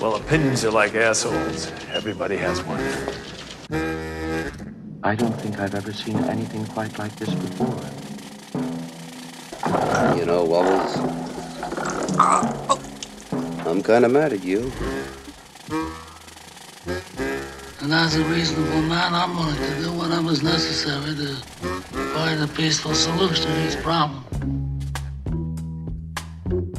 Well, opinions are like assholes. Everybody has one. I don't think I've ever seen anything quite like this before. You know, Wobbles, I'm kind of mad at you. And as a reasonable man, I'm willing to do whatever's necessary to find a peaceful solution to these problem.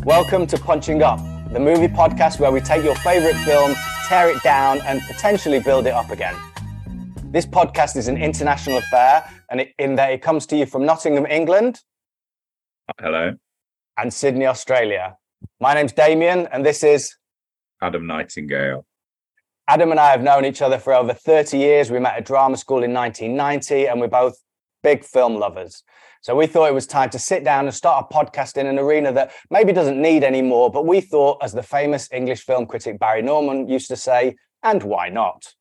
Welcome to Punching Up, the movie podcast where we take your favorite film, tear it down, and potentially build it up again. This podcast is an international affair, and it, in that it comes to you from Nottingham, England, Hello, and Sydney, Australia. My name's Damian, and this is Adam Nightingale. Adam and I have known each other for over 30 years. We met at drama school in 1990, and we're both big film lovers. So we thought it was time to sit down and start a podcast in an arena that maybe doesn't need any more, but we thought, as the famous English film critic Barry Norman used to say, and why not?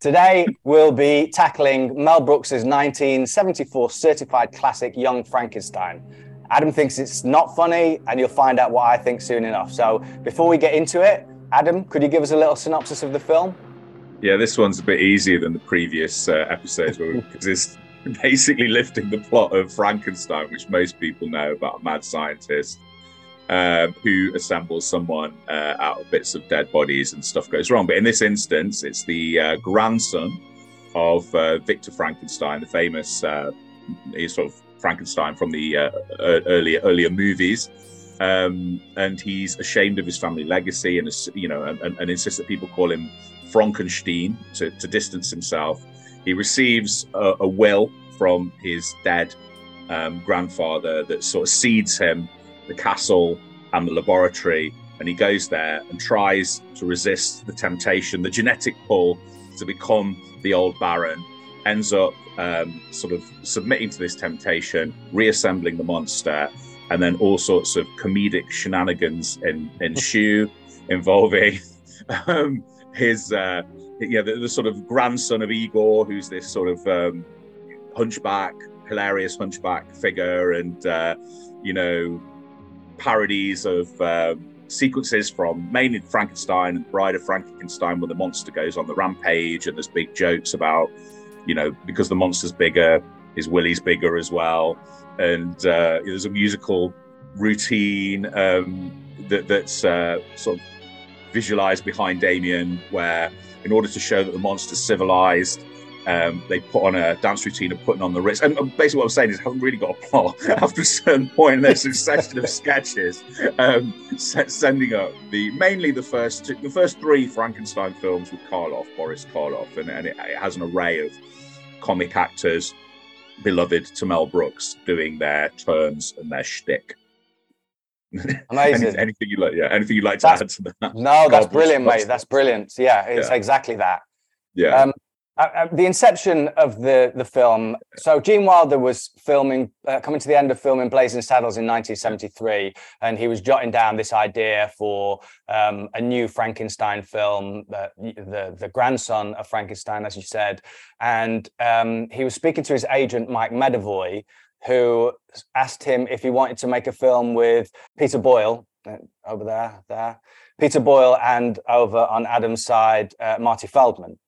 Today, we'll be tackling Mel Brooks's 1974 certified classic Young Frankenstein. Adam thinks it's not funny, and you'll find out what I think soon enough. So before we get into it, Adam, could you give us a little synopsis of the film? Yeah, this one's a bit easier than the previous uh, episodes because it's basically lifting the plot of Frankenstein, which most people know about a mad scientist um, who assembles someone uh, out of bits of dead bodies and stuff goes wrong. But in this instance, it's the uh, grandson of uh, Victor Frankenstein, the famous uh, sort of Frankenstein from the uh, earlier earlier movies. Um, and he's ashamed of his family legacy, and you know, and, and insists that people call him Frankenstein to, to distance himself. He receives a, a will from his dead um, grandfather that sort of cedes him the castle and the laboratory, and he goes there and tries to resist the temptation, the genetic pull to become the old Baron. Ends up um, sort of submitting to this temptation, reassembling the monster, and then all sorts of comedic shenanigans ensue involving um, his, uh, yeah, the, the, sort of grandson of Igor, who's this sort of um, hunchback, hilarious hunchback figure, and uh, you know, parodies of uh, sequences from mainly Frankenstein and Bride of Frankenstein, where the monster goes on the rampage, and there's big jokes about, you know, because the monster's bigger, his willy's bigger as well. And uh, there's a musical routine um, that, that's uh, sort of visualized behind Damian, where in order to show that the monster's civilized, um, they put on a dance routine of putting on the Ritz. And basically, what I'm saying is, I haven't really got a plot. After a certain point, there's a succession of sketches um, sending up the mainly the first two, the first three Frankenstein films with Karloff, Boris Karloff, and, and it, it has an array of comic actors beloved to Mel Brooks doing their turns and their shtick. Amazing. anything you like? Yeah. Anything you'd like to that's, add to that? No, that's brilliant, mate. That's brilliant. Yeah, it's yeah. exactly that. Yeah. Um, uh, uh, the inception of the the film. So Gene Wilder was filming, uh, coming to the end of filming Blazing Saddles in 1973, and he was jotting down this idea for um, a new Frankenstein film, the, the, the grandson of Frankenstein, as you said, and um, he was speaking to his agent Mike Medavoy, who asked him if he wanted to make a film with Peter Boyle uh, over there, there, Peter Boyle, and over on Adam's side, uh, Marty Feldman.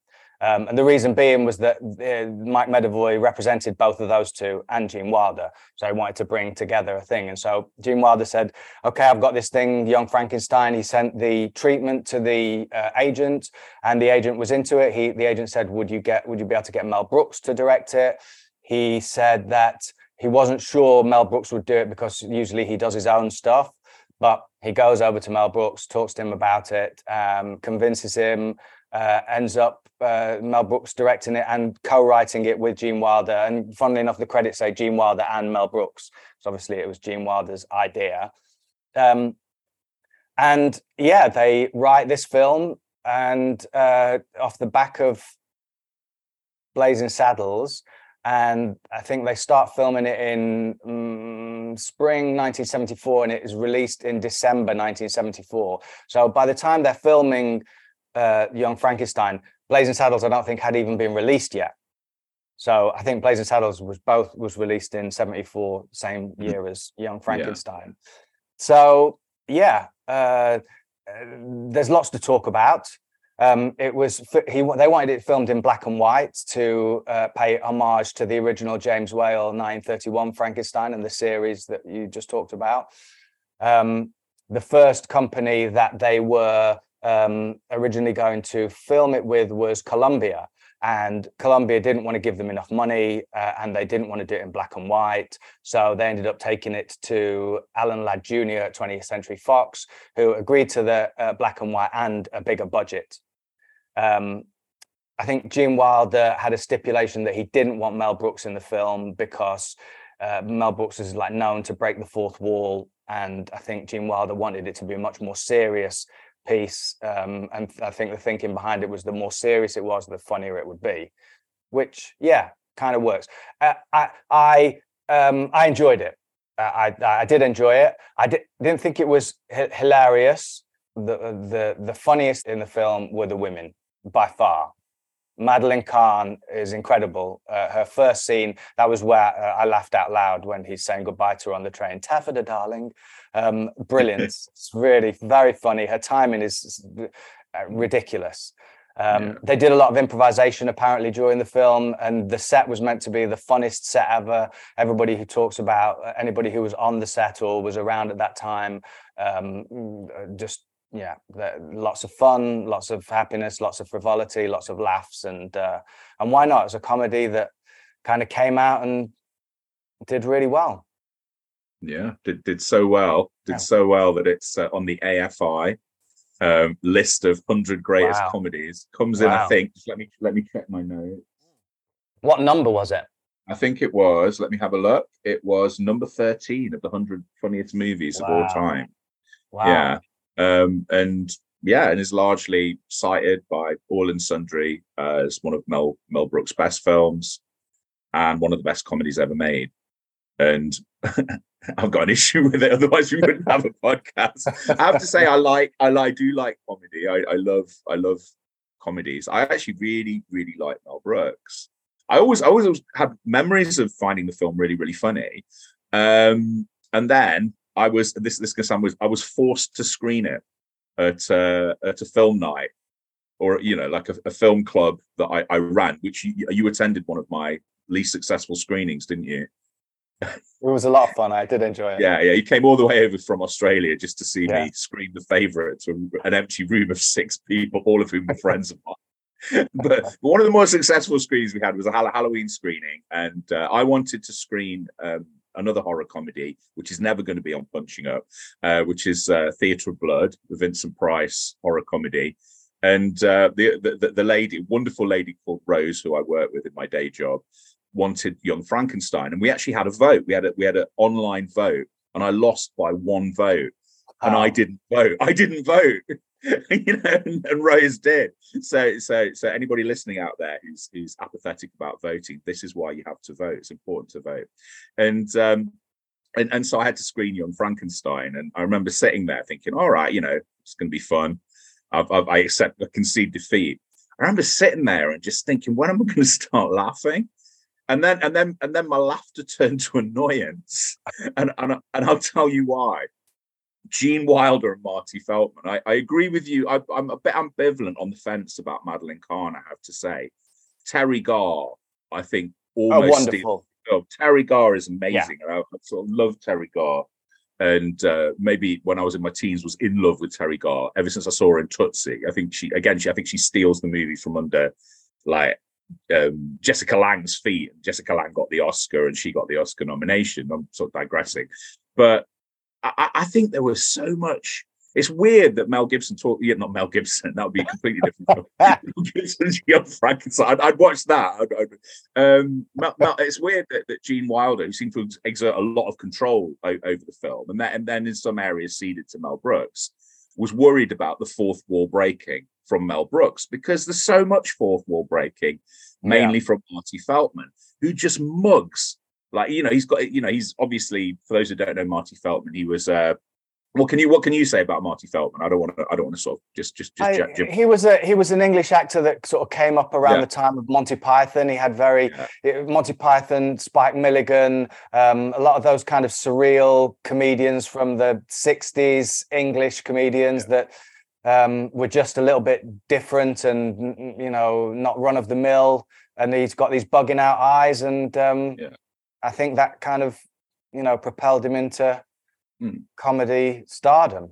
Um, and the reason being was that uh, Mike Medavoy represented both of those two and Gene Wilder. So he wanted to bring together a thing. And so Gene Wilder said, okay, I've got this thing, Young Frankenstein. He sent the treatment to the uh, agent and the agent was into it. He, the agent said, would you get, would you be able to get Mel Brooks to direct it? He said that he wasn't sure Mel Brooks would do it because usually he does his own stuff. But he goes over to Mel Brooks, talks to him about it, um, convinces him, uh, ends up uh, Mel Brooks directing it and co-writing it with Gene Wilder. And funnily enough, the credits say Gene Wilder and Mel Brooks. So obviously it was Gene Wilder's idea. Um, and yeah, they write this film, and uh, off the back of Blazing Saddles, and I think they start filming it in um, spring 1974, and it is released in December 1974. So by the time they're filming uh, Young Frankenstein, Blazing Saddles, I don't think had even been released yet. So I think Blazing Saddles was both was released in '74, same year as Young Frankenstein. Yeah. So yeah, uh, there's lots to talk about. Um, it was he. They wanted it filmed in black and white to uh, pay homage to the original James Whale 931 Frankenstein and the series that you just talked about. Um, the first company that they were um, originally going to film it with was Columbia, and Columbia didn't want to give them enough money, uh, and they didn't want to do it in black and white. So they ended up taking it to Alan Ladd Jr. at 20th Century Fox, who agreed to the uh, black and white and a bigger budget. Um, I think Gene Wilder had a stipulation that he didn't want Mel Brooks in the film because uh, Mel Brooks is like known to break the fourth wall, and I think Gene Wilder wanted it to be a much more serious piece. Um, and I think the thinking behind it was the more serious it was, the funnier it would be. Which, yeah, kind of works. Uh, I I um, I enjoyed it. I I did enjoy it. I did, didn't think it was h- hilarious. The the the funniest in the film were the women by far. Madeline Kahn is incredible. Uh, her first scene, that was where uh, I laughed out loud when he's saying goodbye to her on the train. Taffeta, darling. Um, brilliant. it's really very funny. Her timing is uh, ridiculous. Um, yeah. They did a lot of improvisation apparently during the film, and the set was meant to be the funnest set ever. Everybody who talks about uh, anybody who was on the set or was around at that time um, just yeah, lots of fun, lots of happiness, lots of frivolity, lots of laughs, and uh, and why not? It's a comedy that kind of came out and did really well. Yeah, did did so well, did yeah. so well that it's uh, on the AFI um, list of hundred greatest wow. comedies. Comes wow. in, I think. Just let me let me check my notes. What number was it? I think it was. Let me have a look. It was number thirteen of the hundred funniest movies wow. of all time. Wow. Yeah. Um, and yeah, and is largely cited by all and sundry as one of Mel Mel Brooks' best films and one of the best comedies ever made. And I've got an issue with it, otherwise we wouldn't have a podcast. I have to say, I like, I like, do like comedy. I, I love, I love comedies. I actually really, really like Mel Brooks. I always, I always have memories of finding the film really, really funny. Um, and then I was this this sound was I was forced to screen it at uh, at a film night or you know like a, a film club that I, I ran, which you, you attended one of my least successful screenings, didn't you? It was a lot of fun. I did enjoy it. Yeah, yeah. You came all the way over from Australia just to see yeah. me screen the favourite to an empty room of six people, all of whom were friends of mine. but, but, one of the more successful screens we had was a Halloween screening, and uh, I wanted to screen um, another horror comedy, which is never going to be on Punching Up, uh, which is uh, Theatre of Blood, the Vincent Price horror comedy. And uh, the, the the lady, wonderful lady called Rose, who I work with in my day job, wanted Young Frankenstein, and we actually had a vote. We had a we had an online vote, and I lost by one vote, and oh. I didn't vote. I didn't vote. you know, and, and, Rose did. So, so, so anybody listening out there who's who's apathetic about voting, this is why you have to vote. It's important to vote. And um, and and so I had to screen Young Frankenstein, and I remember sitting there thinking, all right, you know, it's going to be fun. I've, I've, I accept, I concede defeat. I remember sitting there and just thinking, when am I going to start laughing? And then, and then, and then, my laughter turned to annoyance, and and and I'll tell you why Gene Wilder and Marty Feldman. I, I agree with you. I, am a bit ambivalent on the fence about Madeline Kahn, I have to say. Teri Garr, I think, oh, almost. Oh, wonderful. Oh, Teri Garr is amazing. Yeah. I, I, sort of love Teri Garr. And uh, maybe when I was in my teens, was in love with Teri Garr ever since I saw her in Tootsie. I think she, again, she, I think she steals the movie from under like um, Jessica Lange's feet. Jessica Lange got the Oscar and she got the Oscar nomination. I'm sort of digressing. But I, I think there was so much it's weird that Mel Gibson talked. Yeah, not Mel Gibson. That would be a completely different. Mel Gibson's Young Frankenstein. I'd, I'd watch that. I'd, I'd, um, Mel, Mel, it's weird that, that Gene Wilder, who seemed to exert a lot of control o- over the film, and, that, and then in some areas ceded to Mel Brooks, was worried about the fourth wall breaking from Mel Brooks because there's so much fourth wall breaking, mainly yeah. from Marty Feldman, who just mugs like you know, he's got you know, he's obviously for those who don't know Marty Feldman, he was uh what can you what can you say about Marty Feldman? I don't want to I don't want to sort of just just just I, he was a he was an English actor that sort of came up around yeah. the time of Monty Python. He had very yeah. Monty Python, Spike Milligan, um, a lot of those kind of surreal comedians from the '60s, English comedians yeah. that um, were just a little bit different and you know not run of the mill, and he's got these bugging out eyes, and um, Yeah. I think that kind of you know propelled him into Mm. comedy stardom.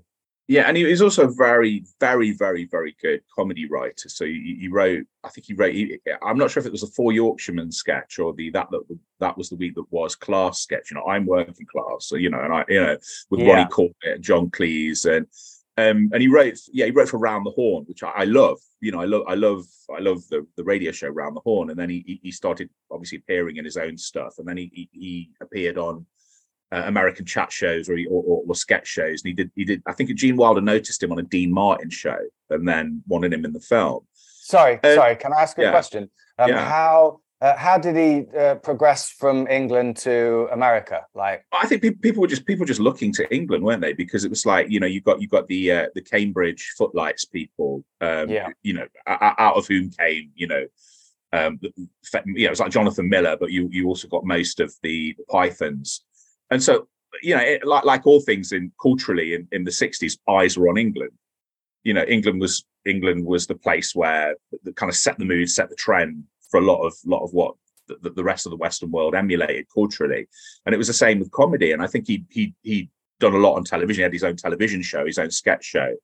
Yeah, and he was also a very, very, very, very good comedy writer. So he, he wrote, I think he wrote. He, I'm not sure if it was the Four Yorkshiremen sketch or the that that that was the week that was class sketch. You know, I'm working class. So you know, and I, you know, with Yeah. Ronnie Corbett and John Cleese and um and he wrote, yeah, he wrote for Round the Horne, which I, I love. You know, I love, I love, I love the the radio show Round the Horne. And then he he- started obviously appearing in his own stuff, and then he he, he appeared on uh, American chat shows or, he, or, or, or sketch shows. And he did, he did. I think Gene Wilder noticed him on a Dean Martin show, and then wanted him in the film. Sorry, Uh, sorry. Can I ask a yeah. question? Um, Yeah. How uh, how did he uh, progress from England to America? Like, I think pe- people were just people just looking to England, weren't they? Because it was like you know you got you got the uh, the Cambridge footlights people, um, Yeah. you know, out of whom came you know. Um, you know, it's like Jonathan Miller, but you you also got most of the, the Pythons, and so you know, it, like like all things in culturally in, in the '60s, eyes were on England. You know, England was England was the place where the kind of set the mood, set the trend for a lot of lot of what the, the rest of the Western world emulated culturally and it was the same with comedy. And I think he he he done a lot on television. He had his own television show, his own sketch show,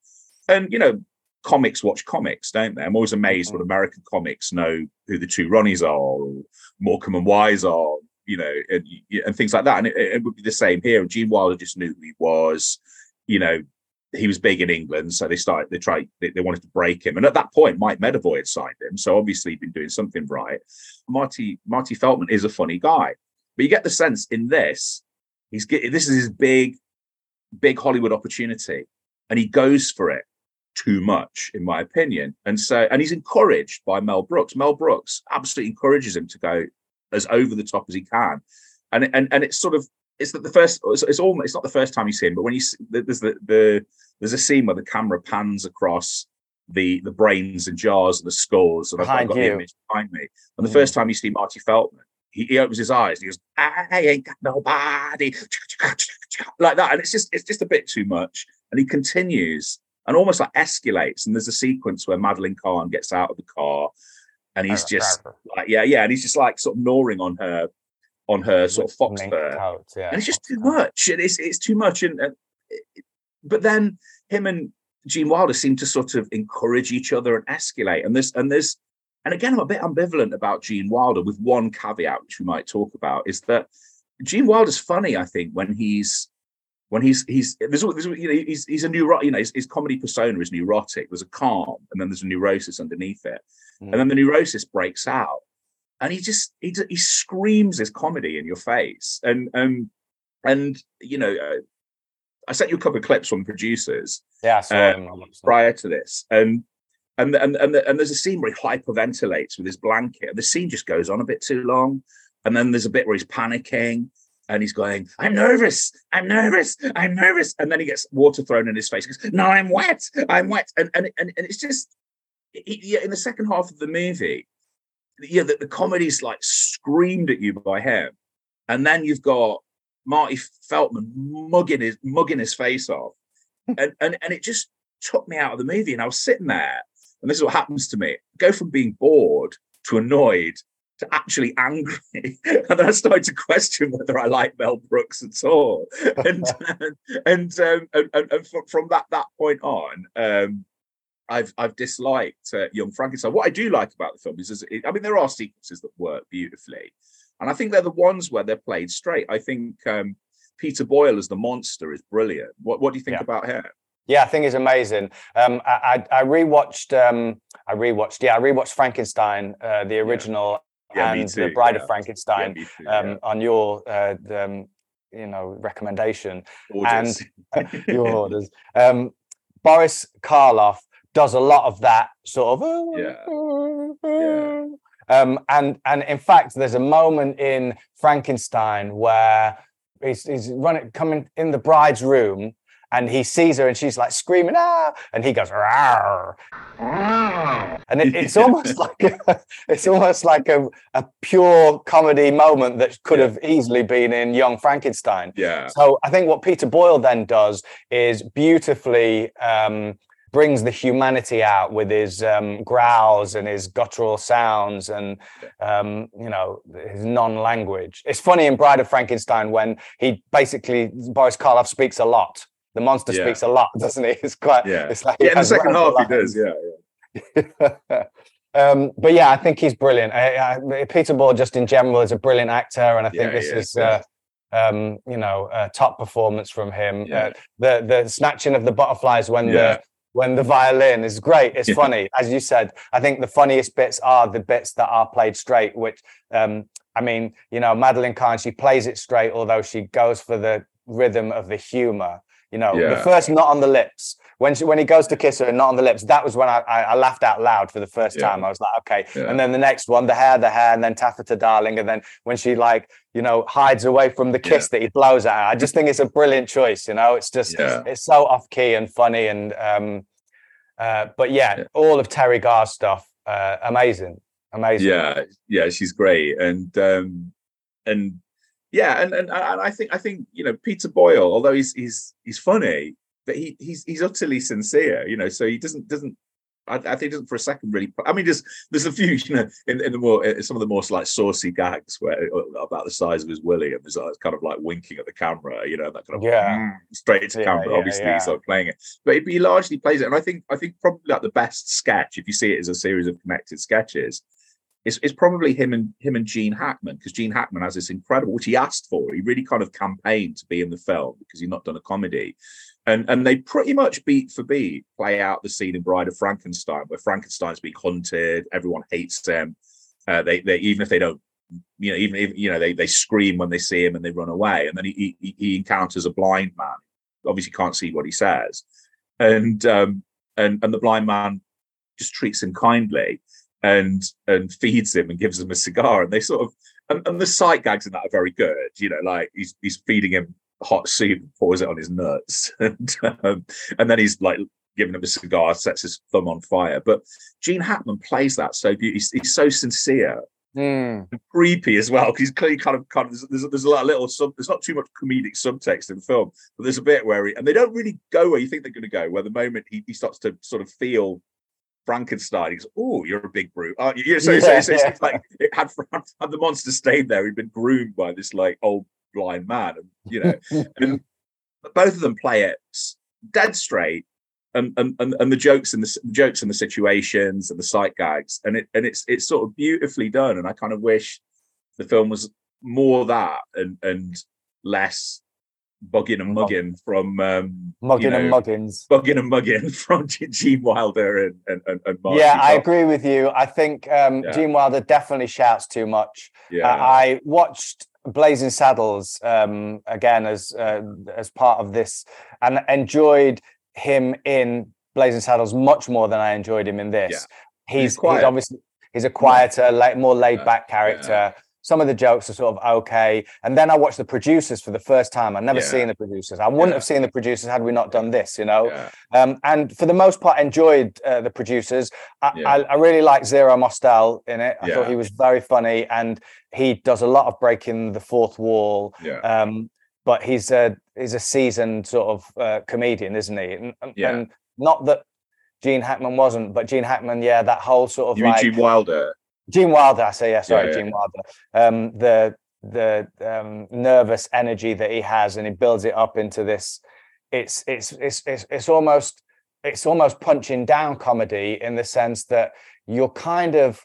and you know, comics watch comics, don't they? I'm always amazed mm-hmm. when American comics know who the two Ronnies are, or Morecambe and Wise are, you know, and, and things like that. And it, it would be the same here. Gene Wilder just knew who he was, you know. He was big in England, so they started. They tried. They, they wanted to break him, and at that point, Mike Medavoy had signed him. So obviously, he'd been doing something right. Marty Marty Feldman is a funny guy, but you get the sense in this, he's get, this is his big, big Hollywood opportunity, and he goes for it too much, in my opinion. And so, and he's encouraged by Mel Brooks. Mel Brooks absolutely encourages him to go as over the top as he can, and and and it's sort of it's that the first it's, it's almost it's not the first time you see him, but when you see, there's the the there's a scene where the camera pans across the the brains and jars and the skulls, and I've- Behind got you. the image behind me. And the Mm. first time you see Marty Feldman, he, he opens his eyes and he goes, "I ain't got nobody," like that, and it's just it's just a bit too much. And he continues and almost like escalates. And there's a sequence where Madeline Kahn gets out of the car, and he's just like, yeah, yeah, and he's just like sort of gnawing on her, on her sort of fox fur, coat, yeah. and it's just too much. It is it's too much, and, it- but then him and Gene Wilder seem to sort of encourage each other and escalate. And this and this, and again, I'm a bit ambivalent about Gene Wilder with one caveat, which we might talk about, is that Gene Wilder's funny. I think when he's when he's he's there's, there's you know he's he's a neuro you know his, his comedy persona is neurotic. There's a calm, and then there's a neurosis underneath it, Mm. and then the neurosis breaks out, and he just he he screams his comedy in your face, and um and you know. Uh, I sent you a couple of clips from producers yeah, uh, him. I watched them. prior to this, and and and and, and there's a scene where he hyperventilates with his blanket. and The scene just goes on a bit too long, and then there's a bit where he's panicking and he's going, "I'm nervous, I'm nervous, I'm nervous," and then he gets water thrown in his face. He goes, "No, I'm wet, I'm wet," and and and, and it's just he, yeah, in the second half of the movie, yeah, the, the comedy's like screamed at you by him, and then you've got Marty Feldman mugging his mugging his face off, and and and it just took me out of the movie. And I was sitting there, and this is what happens to me: go from being bored to annoyed to actually angry, and then I started to question whether I like Mel Brooks at all. And and um, and, and, and from, from that that point on. Um, I've I've disliked uh, Young Frankenstein. What I do like about the film is, is it, I mean, there are sequences that work beautifully, and I think they're the ones where they're played straight. I think um, Peter Boyle as the monster is brilliant. What what do you think Yeah. about him? Yeah, I think it's amazing. Um, I, I I rewatched. Um, I rewatched. Yeah, I rewatched Frankenstein, uh, the original, Yeah, me and the Bride yeah. of Frankenstein. Yeah, too, um, yeah. on your uh, the, um, you know recommendation Orders. your orders. Um, Boris Karloff does a lot of that sort of Yeah. Um, and and in fact, there's a moment in Frankenstein where he's, he's running coming in the bride's room and he sees her and she's like screaming ah and he goes Rawr. and it, it's almost like a, it's almost like a, a pure comedy moment that could Yeah. have easily been in Young Frankenstein. yeah, So I think what Peter Boyle then does is beautifully um, brings the humanity out with his um, growls and his guttural sounds and um, you know his non-language. It's funny in Bride of Frankenstein when he basically Boris Karloff speaks a lot. The monster Yeah. speaks a lot, doesn't he? It's quite. Yeah. It's like Yeah, in the second half he does. Yeah, yeah. um, but yeah, I think he's brilliant. I, I, Peter Boyle, just in general, is a brilliant actor, and I think Yeah, this is, uh, um, you know, a top performance from him. Yeah. Uh, the the snatching of the butterflies when Yeah. the when the violin is great. It's Yeah. funny, as you said. I think the funniest bits are the bits that are played straight. Which, um, I mean, you know, Madeline Kahn, she plays it straight, although she goes for the rhythm of the humor. You know, the first not on the lips when she, when he goes to kiss her and not on the lips. That was when I, I, I laughed out loud for the first Yeah. time. I was like, okay. Yeah. And then the next one, the hair, the hair, and then taffeta, darling, and then when she like you know hides away from the kiss that he blows at her. I just think it's a brilliant choice. You know, it's just Yeah. it's so off key and funny and um, uh, but yeah, Yeah. all of Teri Garr's stuff, uh, amazing, amazing. yeah yeah she's great and um and yeah and, and and i think i think you know peter boyle although he's he's he's funny but he he's he's utterly sincere you know so he doesn't doesn't I, I think doesn't for a second really. I mean, there's there's a few, you know, in, in the more in some of the more like saucy gags where uh, about the size of his willy, and there's like, kind of like winking at the camera, you know, that kind of Yeah. mm, straight to Yeah, camera. yeah, Obviously, yeah. he's playing it, but he, he largely plays it. And I think I think probably like the best sketch, if you see it as a series of connected sketches, it's, it's probably him and him and Gene Hackman because Gene Hackman has this incredible, which he asked for. He really kind of campaigned to be in the film because he's not done a comedy, and and they pretty much beat for beat play out the scene in Bride of Frankenstein where Frankenstein's being hunted, everyone hates him. Uh, they they even if they don't, you know, even if you know they they scream when they see him and they run away, and then he he, he encounters a blind man, obviously can't see what he says, and um and and the blind man just treats him kindly and and feeds him and gives him a cigar. And they sort of and, and the sight gags in that are very good you know like he's he's feeding him hot soup pours it on his nuts and um, and then he's like giving him a cigar sets his thumb on fire but gene hackman plays that so beautifully he's, he's so sincere Mm, and creepy as well because he's clearly kind of kind of there's, there's, there's a lot of little sub there's not too much comedic subtext in the film but there's a bit where he and they don't really go where you think they're going to go where the moment he, he starts to sort of feel Frankenstein. He's, oh, you're a big brute, aren't you? Yeah, so, so, so it's like it had, had the monster stayed there. He'd been groomed by this like old blind man, and you know, and both of them play it dead straight, and and and, the jokes and the, jokes and the situations and the sight gags, and it and it's it's sort of beautifully done. And I kind of wish the film was more that and and less bugging and mugging from um, mugging you know, and muggins. bugging and mugging from Gene Wilder and and and, Yeah, I agree with you. I think um, Yeah. Gene Wilder definitely shouts too much. Yeah, Uh, I watched Blazing Saddles um, again as uh, as part of this, and enjoyed him in Blazing Saddles much more than I enjoyed him in this. He's He's he's, obviously he's a quieter, like more laid back Yeah, character. Some of the jokes are sort of okay, and then I watched the producers for the first time. I'd never Yeah. seen the producers. I wouldn't Yeah. have seen the producers had we not done this. You know, yeah, um, and for the most part, enjoyed uh, the producers. I. I, I really like Zero Mostel in it. I thought he was very funny, and he does a lot of breaking the fourth wall. yeah, Um, but he's a he's a seasoned sort of uh, comedian, isn't he? And, and- Yeah. and not that Gene Hackman wasn't, but Gene Hackman, yeah, that whole sort of you mean like Gene Wilder? Gene Wilder, I say, yeah, sorry, yeah, Gene Wilder. Um, the the um, nervous energy that he has, and he builds it up into this. It's it's it's it's it's almost it's almost punching down comedy in the sense that you're kind of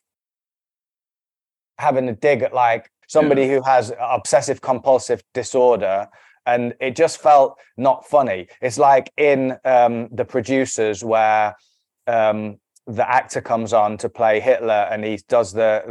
having a dig at like somebody who has obsessive compulsive disorder and it just felt not funny it's like in um the producers where um the actor comes on to play hitler and he does the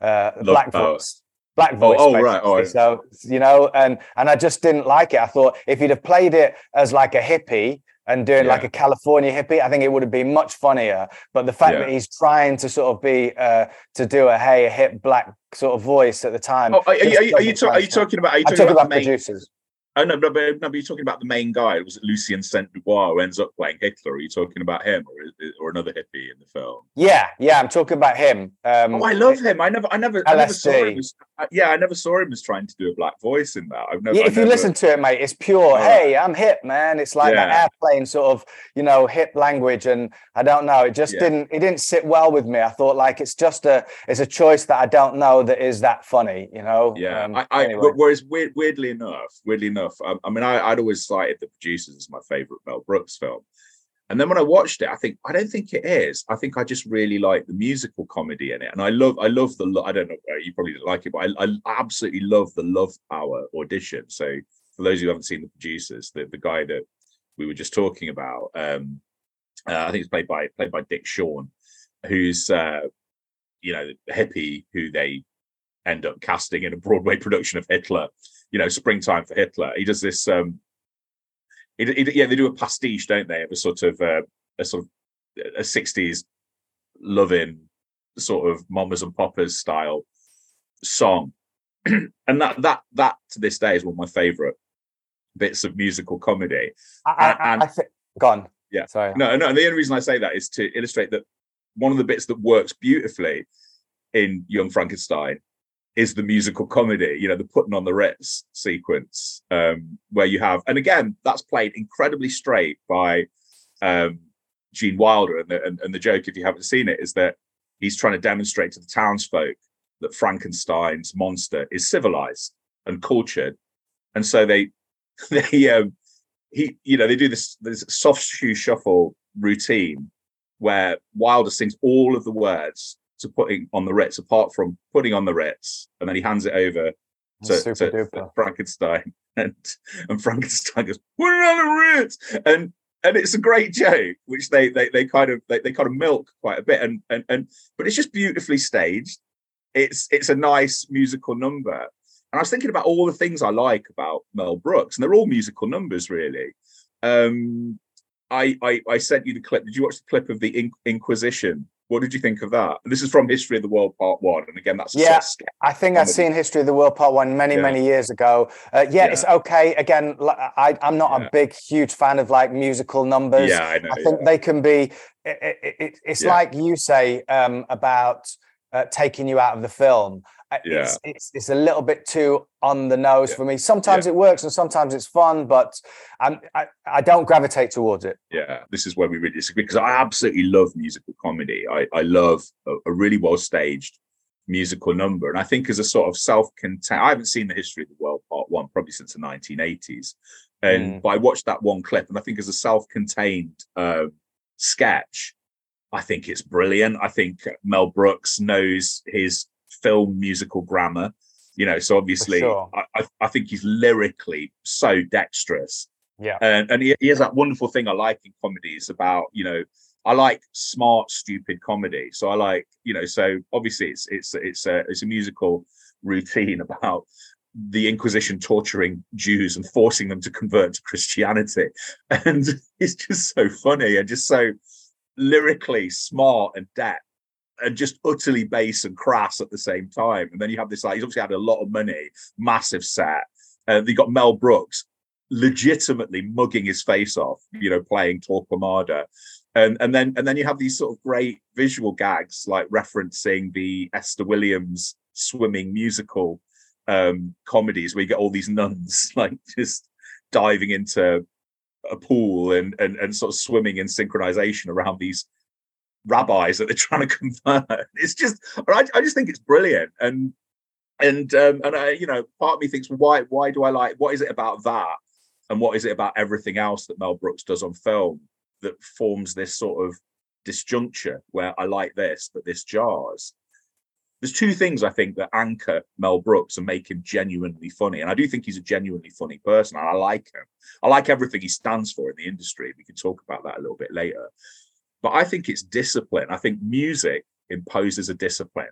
the uh black power. voice black voice oh, right, oh, so you know and and i just didn't like it i thought if he'd have played it as like a hippie and doing like a California hippie, I think it would have been much funnier. But the fact Yeah. that he's trying to sort of be uh, to do a hey a hip black sort of voice at the time. Oh, are, are, you- are, you- are you ta- are you talking about? Are you talking talking about, about producers. Oh no, no, but, no, but you're talking about the main guy. Was it Lucien Saint Dubois who ends up playing Hitler? Are you talking about him or or another hippie in the film? Yeah, yeah, I'm talking about him. Um, Oh, I love him. I never, I never, I never saw him. As, yeah, I never saw him as trying to do a black voice in that. I've never. Yeah, if you listen to it, mate, it's pure. right. Hey, I'm hip, man. It's like that Yeah. airplane sort of, you know, hip language, and I don't know. It just Yeah. didn't. It didn't sit well with me. I thought like it's just a, it's a choice that I don't know that is that funny, you know. Yeah, Um, I, I anyway. whereas weird, weirdly enough, weirdly enough, I, I mean, I, I'd always cited the producers as my favorite Mel Brooks film, and then when I watched it, I think I don't think it is. I think I just really like the musical comedy in it, and I love, I love the, I don't know, uh, you probably didn't like it, but I, I absolutely love the Love Power audition. So for those of you who haven't seen the producers, the the guy that we were just talking about, um, uh, I think it's played by played by Dick Shawn, who's uh, you know hippie who they end up casting in a Broadway production of Hitler. You know, Springtime for Hitler. He does this. um he, he- Yeah, they do a pastiche, don't they, of a sort of uh, a sort of a '60s loving sort of mamas and poppers style song, and that that that to this day is one of my favorite bits of musical comedy. I, I, and- I think. Gone. Yeah. Sorry. No, no. The only reason I say that is to illustrate that one of the bits that works beautifully in Young Frankenstein is the musical comedy. You know, the putting on the Ritz sequence, um, where you have, and again, that's played incredibly straight by um, Gene Wilder. And the, and, and the joke, if you haven't seen it, is that he's trying to demonstrate to the townsfolk that Frankenstein's monster is civilized and cultured, and so they they um, he you know they do this this soft shoe shuffle routine where Wilder sings all of the words to putting on the Ritz, apart from putting on the Ritz, and then he hands it over to, Super to. Frankenstein, and and Frankenstein goes, "Put it on the Ritz," and and it's a great joke, which they they they kind of they, they kind of milk quite a bit, and and and but it's just beautifully staged. It's it's a nice musical number. And I was thinking about all the things I like about Mel Brooks, and they're all musical numbers, really. Um, I, I I sent you the clip. Did you watch the clip of the In- Inquisition? What did you think of that? This is from History of the World Part One, and again, that's a sort Yeah. of. I think I've seen History of the World Part One many, Yeah. many years ago. Uh, yeah, it's okay. Again, I, I'm not Yeah. a big, huge fan of like musical numbers. Yeah, I know. I think they can be. It, it, it- it's Yeah. like you say um, about uh, taking you out of the film. Uh, Yeah. It's, it's it's a little bit too on the nose Yeah. for me. Sometimes it works and sometimes it's fun, but I'm, I I don't gravitate towards it. yeah, this is where we really disagree because I absolutely love musical comedy. I, I love a, a really well staged musical number. And I think as a sort of self-contained, I haven't seen the history of the world part one probably since the 1980s. And Mm. but I watched that one clip, and I think as a self-contained um, sketch, I think it's brilliant. I think Mel Brooks knows his film musical grammar. You know, so obviously, sure. I, I, think he's lyrically so dexterous Yeah. and and he, he has that wonderful thing I like in comedies about you know I like smart stupid comedy so I like you know so obviously it's it's it's a it's a musical routine about the Inquisition torturing Jews and forcing them to convert to Christianity and it's just so funny and just so lyrically smart and depth and just utterly base and crass at the same time and then you have this like he's obviously had a lot of money massive set uh, you got Mel Brooks legitimately mugging his face off, you know, playing Torquemada. And and then and then you have these sort of great visual gags like referencing the Esther Williams swimming musical um comedies where you get all these nuns like just diving into a pool and and, and sort of swimming in synchronization around these rabbis that they're trying to convert. It's just I, I just think it's brilliant. And and um and I, you know, part of me thinks, why why do I like what is it about that? and what is it about everything else that Mel Brooks does on film that forms this sort of disjuncture where I like this, but this jars? There's two things I think that anchor Mel Brooks and make him genuinely funny. And I do think he's a genuinely funny person. And I like him. I like everything he stands for in the industry. We can talk about that a little bit later. But I think it's discipline. I think music imposes a discipline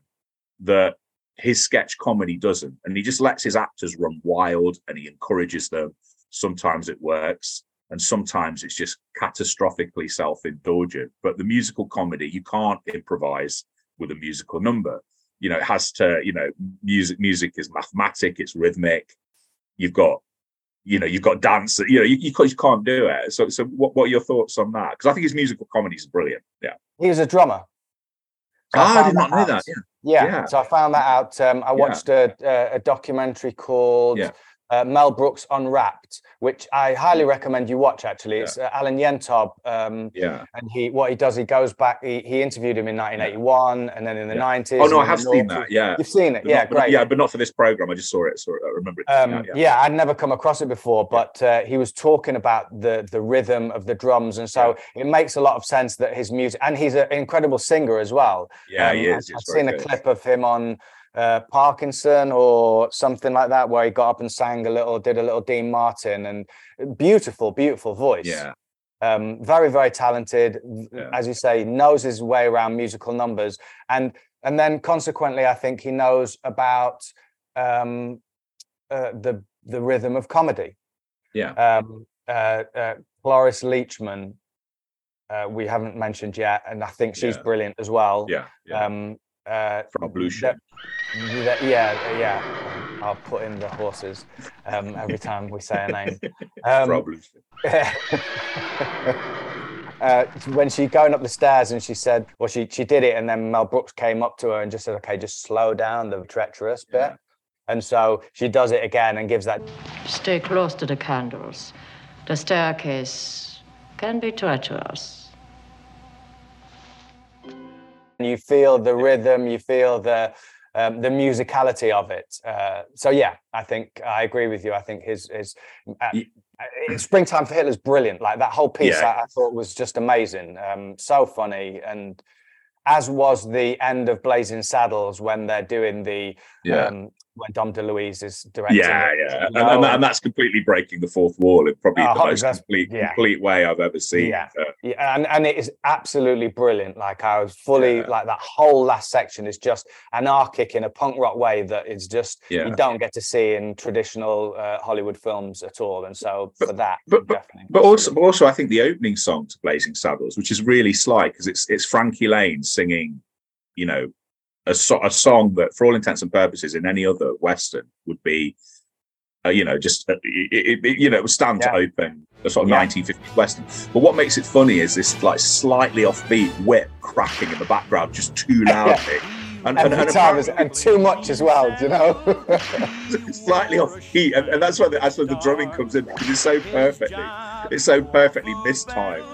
that his sketch comedy doesn't. And he just lets his actors run wild and he encourages them sometimes it works and sometimes it's just catastrophically self-indulgent but the musical comedy you can't improvise with a musical number you know it has to you know music music is mathematic it's rhythmic you've got you know you've got dance you know you, you can't- do it so so what, what are your thoughts on that because i think his musical comedy is brilliant yeah He was a drummer. So ah, i found did not know out. that yeah Yeah. Yeah. So I found that out. Um, I watched a, a, a documentary called Yeah. Uh, Mel Brooks Unwrapped, which I highly recommend you watch. Actually, Yeah. it's uh, Alan Yentob, um, Yeah. and he what he does, he goes back. He, he interviewed him in 1981, and then in the Yeah. 90s. Oh no, I have seen that. Yeah. You've seen it, But yeah, not- but- great. Yeah, but not for this program. I just saw it. Saw it. I remember it. Um, Yeah, yeah. yeah. I'd never come across it before, but uh, he was talking about the the rhythm of the drums, and so it makes a lot of sense that his music, and he's an incredible singer as well. Yeah, he Um, is. I've He's seen very a clip of him on uh, Parkinson or something like that, where he got up and sang a little, did a little Dean Martin, and beautiful, beautiful voice. Yeah. Um, very, very talented. Yeah. As you say, knows his way around musical numbers, and and then consequently, I think he knows about um, uh, the the rhythm of comedy. Yeah. Um, uh, uh, Cloris Leachman, uh, we haven't mentioned yet, and I think she's Yeah. brilliant as well. Yeah. Yeah. Um, uh, Frau Blücher- that- yeah, yeah. I'll put in the horses um, every time we say a name. Um, Probably. uh, when she going up the stairs and she said, well, she she did it, and then Mel Brooks came up to her and just said, "Okay, just slow down the treacherous bit." Yeah. And so she does it again and gives that Stay close to the candles. The staircase can be treacherous. and you feel the rhythm, you feel the um, the musicality of it. Uh, so yeah, I think I agree with you. I think his his uh, Ye- uh, Springtime for Hitler's brilliant. Like that whole piece, Yeah. I, I thought was just amazing. Um, so funny, and as was the end of Blazing Saddles when they're doing the Yeah. um, when Dom DeLuise is directing. Yeah, it, yeah, you and, and, and that's completely breaking the fourth wall in probably Oh, the most complete, yeah. complete way I've ever seen. Yeah. Uh, Yeah, and, and it is absolutely brilliant. Like I was fully Yeah. like that whole last section is just anarchic in a punk rock way that is just you don't get to see in traditional uh, Hollywood films at all. And so for that, but- definitely. but also, but also, I think the opening song to Blazing Saddles, which is really sly because it's it's Frankie Laine singing, you know, a, so, a song that, for all intents and purposes, in any other western would be, uh, you know, just uh, it, it, you know, it would stand to open a sort of Yeah. 1950s western. But what makes it funny is this like slightly offbeat whip cracking in the background, just too loudly. And, time, apparently- is- and too much as well, do you know? slightly off and, and that's where the, that's where the drumming comes in because it's so perfectly, it's so perfectly mistimed.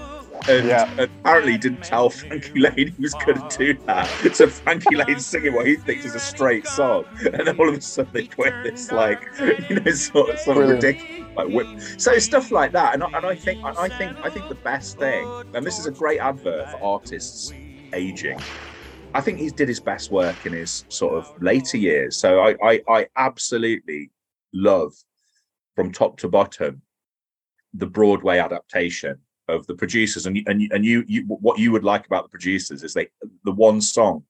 And, Yeah. apparently, didn't tell Frankie Laine he was going to do that. So Frankie Laine's singing what he thinks is a straight song, and then all of a sudden they put this like, you know, sort of, sort of ridiculous like whip. So stuff like that, and I, and I think I think I think the best thing, and this is a great advert for artists aging. I think he did his best work in his sort of later years. So I, I, I absolutely love from top to bottom the Broadway adaptation of the producers. And you- and you- and you, you what you would like about the producers is they the one song.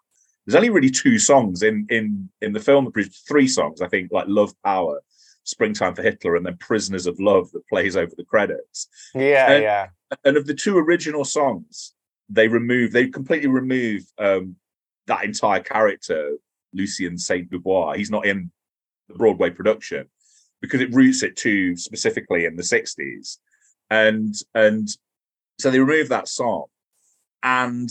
There's only really two songs in in in the film. Three songs, I think, like Love Power, Springtime for Hitler, and then Prisoners of Love that plays over the credits yeah, And- yeah. and of the two original songs, they remove they completely remove um, that entire character, Lucien Saint Dubois. He's not in the Broadway production because it roots it too specifically in the '60s, and and so they remove that song, and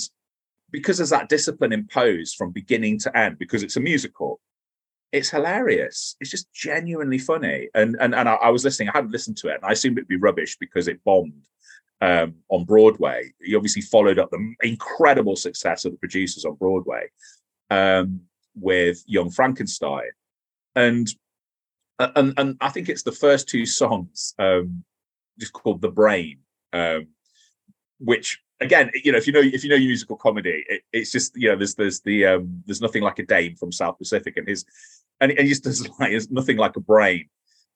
because there's that discipline imposed from beginning to end, because it's a musical. It's hilarious. It's just genuinely funny. And and and I, I was listening. I hadn't listened to it, and I assumed it'd be rubbish because it bombed um, on Broadway. He obviously followed up the incredible success of the producers on Broadway um, with Young Frankenstein, and and and I think it's the first two songs, um, just called "The Brain," um, which again, you know, if you know if you know musical comedy, it, it's just you know there's there's the um, there's nothing like a Dame from South Pacific, and his and, and he just does like it's nothing like a brain.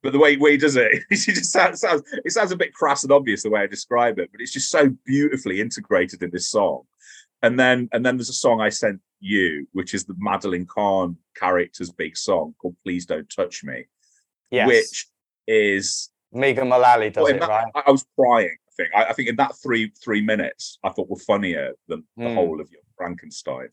But the way, way he does it, it just sounds, sounds it sounds a bit crass and obvious the way I describe it, but it's just so beautifully integrated in this song. And then and then there's a song I sent you, which is the Madeline Kahn character's big song called "Please Don't Touch Me," Yes. which is Megan Mullally does well, it, that- right? I, I was crying. I think I, I think in that three three minutes, I thought were funnier than the Mm. whole of Young Frankenstein.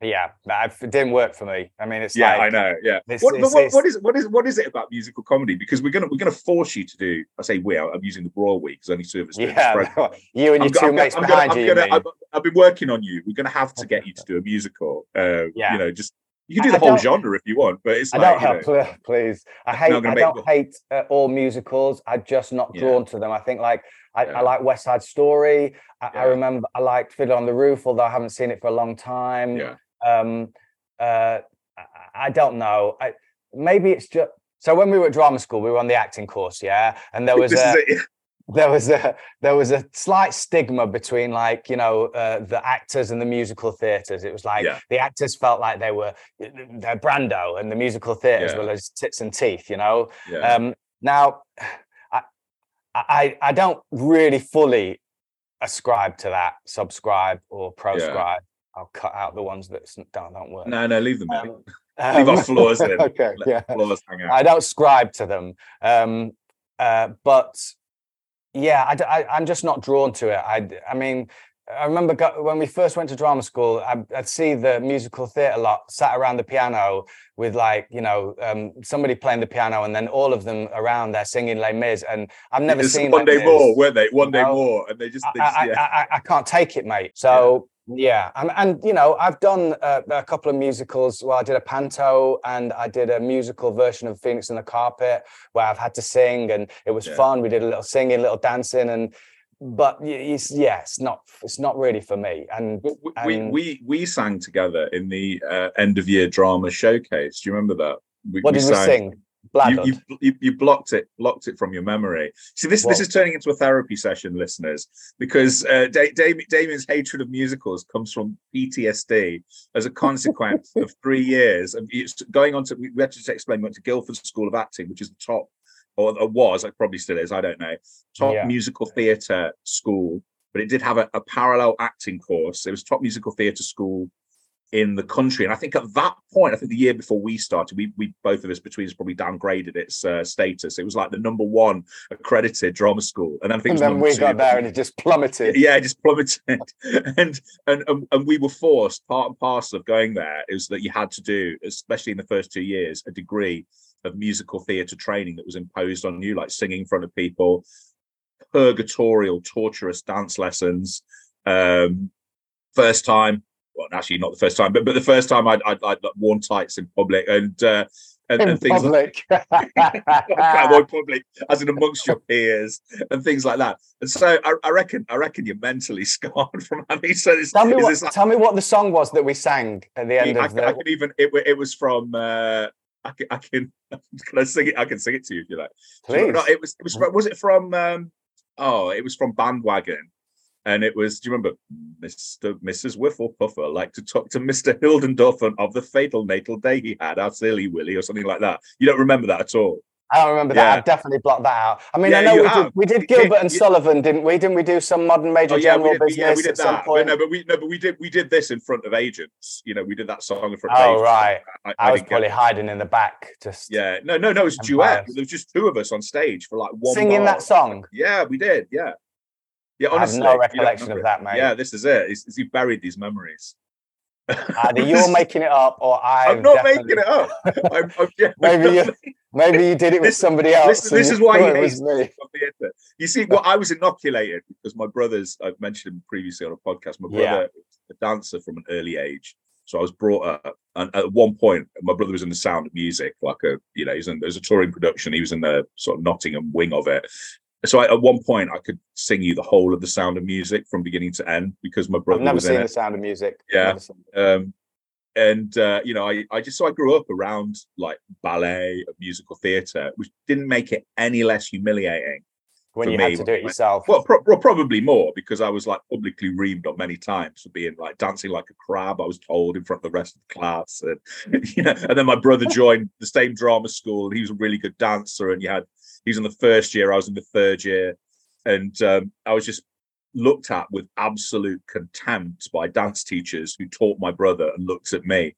Yeah, that- it didn't work for me. I mean, it's yeah, like, I know. Yeah. This What, but is- what, what is what is what is it about musical comedy? Because we're gonna we're gonna force you to do. I say we. I'm using the broad week because only two of us. this. Yeah, you and your I'm go- two I'm go- mates behind gonna, you. I'm gonna? I've, I've been working on you. We're going to have to get you to do a musical. Uh, Yeah. You know, just You can do the I whole genre if you want, but it's I like don't you know, help, please. I hate. I don't hate uh, all musicals. I'm just not Yeah. drawn to them. I think like I, Yeah. I like West Side Story. I, I remember I liked Fiddler on the Roof, although I haven't seen it for a long time. yeah, Um, uh, I, I don't know. I, maybe it's just. So when we were at drama school, we were on the acting course, yeah, and there was a, it. There was a there was a slight stigma between like you know uh, the actors and the musical theaters it was like Yeah. the actors felt like they were they're brando and the musical theaters Yeah. were as tits and teeth you know Yeah. um now I, I i don't really fully ascribe to that subscribe or proscribe i'll cut out the ones that don't don't work no, no, leave them. Um, Leave our um, flaws in. okay Let yeah flaws hang out. I don't scribe to them. Um, uh, but yeah, I I'm just not drawn to it. I, I mean, I remember go- when we first went to drama school, I, I'd see the musical theatre lot sat around the piano with like, you know, um, somebody playing the piano and then all of them around there singing Les Mis. And I've never It's seen one day more, weren't they? One day No. more, and they just, they I, just I, yeah. I, I, I can't take it, mate. So yeah, and, and you know, I've done uh, a couple of musicals. Well, I did a panto and I did a musical version of Phoenix and the Carpet where I've had to sing, and it was Yeah. fun. We did a little singing, a little dancing, and but it's, yeah, it's not it's not really for me. And we, we and- we we sang together in the uh, end of year drama showcase. Do you remember that? We, what did we sang- sing? You, Bladdered. you, you, you blocked it blocked it from your memory. See, this this is turning into a therapy session, listeners, because uh, da- Dam- Damian's hatred of musicals comes from PTSD as a consequence of three years of going on to. We had to just explain. We went to Guildford School of Acting, which is the top, or, or was, like probably still is. I don't know. Top Yeah. musical theatre school, but it did have a, a parallel acting course. It was top musical theatre school in the country. And I think at that point, I think the year before we started, we, we both of us between us probably downgraded its uh, status. It was like the number one accredited drama school. And then I think and then we two. got there and it just plummeted. Yeah, it just plummeted. and, and and and we were forced, part and parcel of going there is that you had to do, especially in the first two years, a degree of musical theatre training that was imposed on you, like singing in front of people, purgatorial, torturous dance lessons. Um, first time, well, actually not the first time, but but the first time I'd I'd, I'd worn tights in public and uh, and, In and things like public. avoid public as in amongst your peers and things like that. And so I, I reckon I reckon you're mentally scarred from having so this, tell me what like- tell me what the song was that we sang at the end I, of can- I the can even it, it was from uh I can, I can can I sing it I can sing it to you if you like. Please. no, it was it was was it from um oh it was from Bandwagon and it was do you remember Mr. Mrs. Whiffle Puffer like to talk to Mr. Hildendorf of the fatal natal day he had our silly Willie or something like that. You don't remember that at all. I don't remember that. Yeah. I've definitely blocked that out. I mean, I know we have. did, we did Gilbert and you- Sullivan, didn't we? Didn't we do some modern major Oh yeah, general did, business yeah, we did at some that. But point? no, but we no, but we did we did this in front of agents. You know, we did that song in front of Oh, agents. right. I, I was didn't get probably hiding in the back, just Yeah, no, no, no. It was a duet. There was just two of us on stage for like one. singing bar. that song. Yeah, we did. Yeah, yeah. I have Honestly, no recollection of that, mate. Yeah, this is it. It's, it's, you buried these memories. Either you're making it up, or I've I'm not definitely- making it up. I'm, I'm, yeah, Maybe you- Maybe you did it with This- somebody else. this- this is why he hates me. You see, what I was inoculated because my brothers, I've mentioned him previously on a podcast. My brother was a dancer from an early age. So I was brought up, and at one point, my brother was in the sound of music, like a, you know, he's in, there's a touring production. He was in the sort of Nottingham wing of it. So I, at one point, I could sing you the whole of the sound of music from beginning to end because my brother. I've never was in seen the sound of music. Yeah. Never seen it. um and uh you know i i just so i grew up around like ballet musical theater which didn't make it any less humiliating When you me, had to do it yourself. well pro- pro- probably more because i was like publicly reamed on many times for being like dancing like a crab i was told in front of the rest of the class and you know and then my brother joined the same drama school and he was a really good dancer and you had he was in the first year i was in the third year and um, i was just looked at with absolute contempt by dance teachers who taught my brother and looked at me.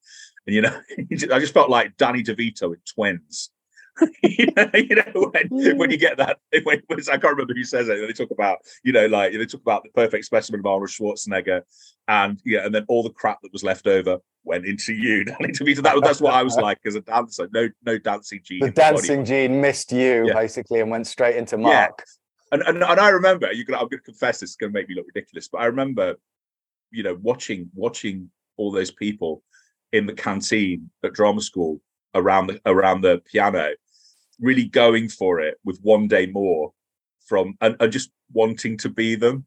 And you know, I just felt like Danny DeVito in Twins. you know, you when, when you get that, when, I can't remember who says it. They talk about, you know, like they talk about the perfect specimen of Arnold Schwarzenegger, and yeah, and then all the crap that was left over went into you, Danny DeVito. That, that's what I was like as a dancer. No, no dancing gene. the in my body. dancing gene missed you Yeah. basically and went straight into Yeah. Mark. and, and and I remember you're I'm gonna confess this is gonna make me look ridiculous, but I remember, you know, watching watching all those people in the canteen at drama school around the around the piano, really going for it with one day more from and, and just wanting to be them.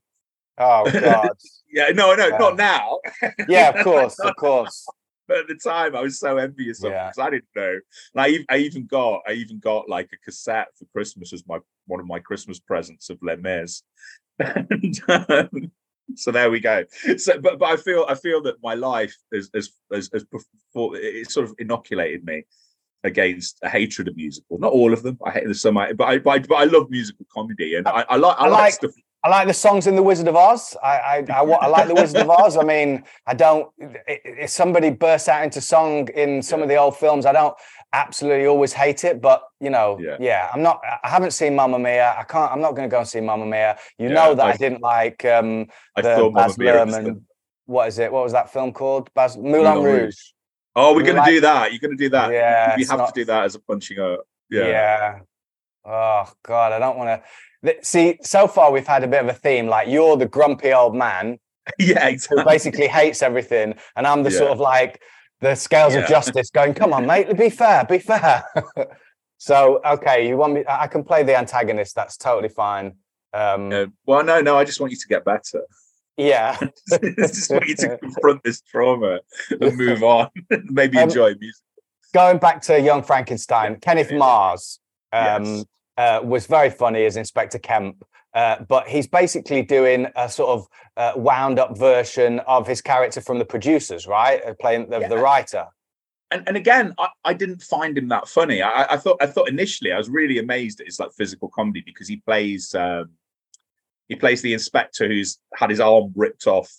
Oh God. Yeah, no, no, Yeah. not now. yeah, of course, of course. but at the time, I was so envious of Yeah. because I didn't know. And I, I even got, I even got like a cassette for Christmas as my one of my Christmas presents of Les Mis. and, um, so there we go. So, but but I feel I feel that my life has has has, has before, it sort of inoculated me against a hatred of musicals. Not all of them. I hate some, I, but I but I, but I love musical comedy, and I, I like I, I like like- stuff. I like the songs in The Wizard of Oz. I I, I, I like The Wizard of Oz. I mean, I don't. If somebody bursts out into song in some of the old films, I don't absolutely always hate it. But you know, Yeah. yeah, I'm not. I haven't seen Mamma Mia. I can't. I'm not going to go and see Mamma Mia. You Yeah, know that I, I- didn't like um, I the Baz Luhrmann. What is it? What was that film called? Baz Moulin, Moulin Rouge. Rouge. Oh, we're We going to like- do that. You're going to do that. Yeah, we have not- to do that as a punching up. Yeah. Yeah. Oh God, I don't want to. See, so far we've had a bit of a theme. Like you're the grumpy old man Yeah, who basically hates everything, and I'm the sort of like the scales Yeah. of justice, going, "Come on, mate, be fair, be fair." so, okay, you want me? I can play the antagonist. That's totally fine. Um, Uh, well, no, no. I just want you to get better. Yeah, just you to confront this trauma and move on. Maybe Um, enjoy music. going back to Young Frankenstein, Kenneth Yeah. Mars um, Yes. uh, was very funny as Inspector Kemp, uh, but he's basically doing a sort of uh, wound up version of his character from the producers, right? Uh, Playing the, the writer. And, and again, I, I didn't find him that funny. I, I thought I thought initially I was really amazed at his like physical comedy because he plays um, he plays the inspector who's had his arm ripped off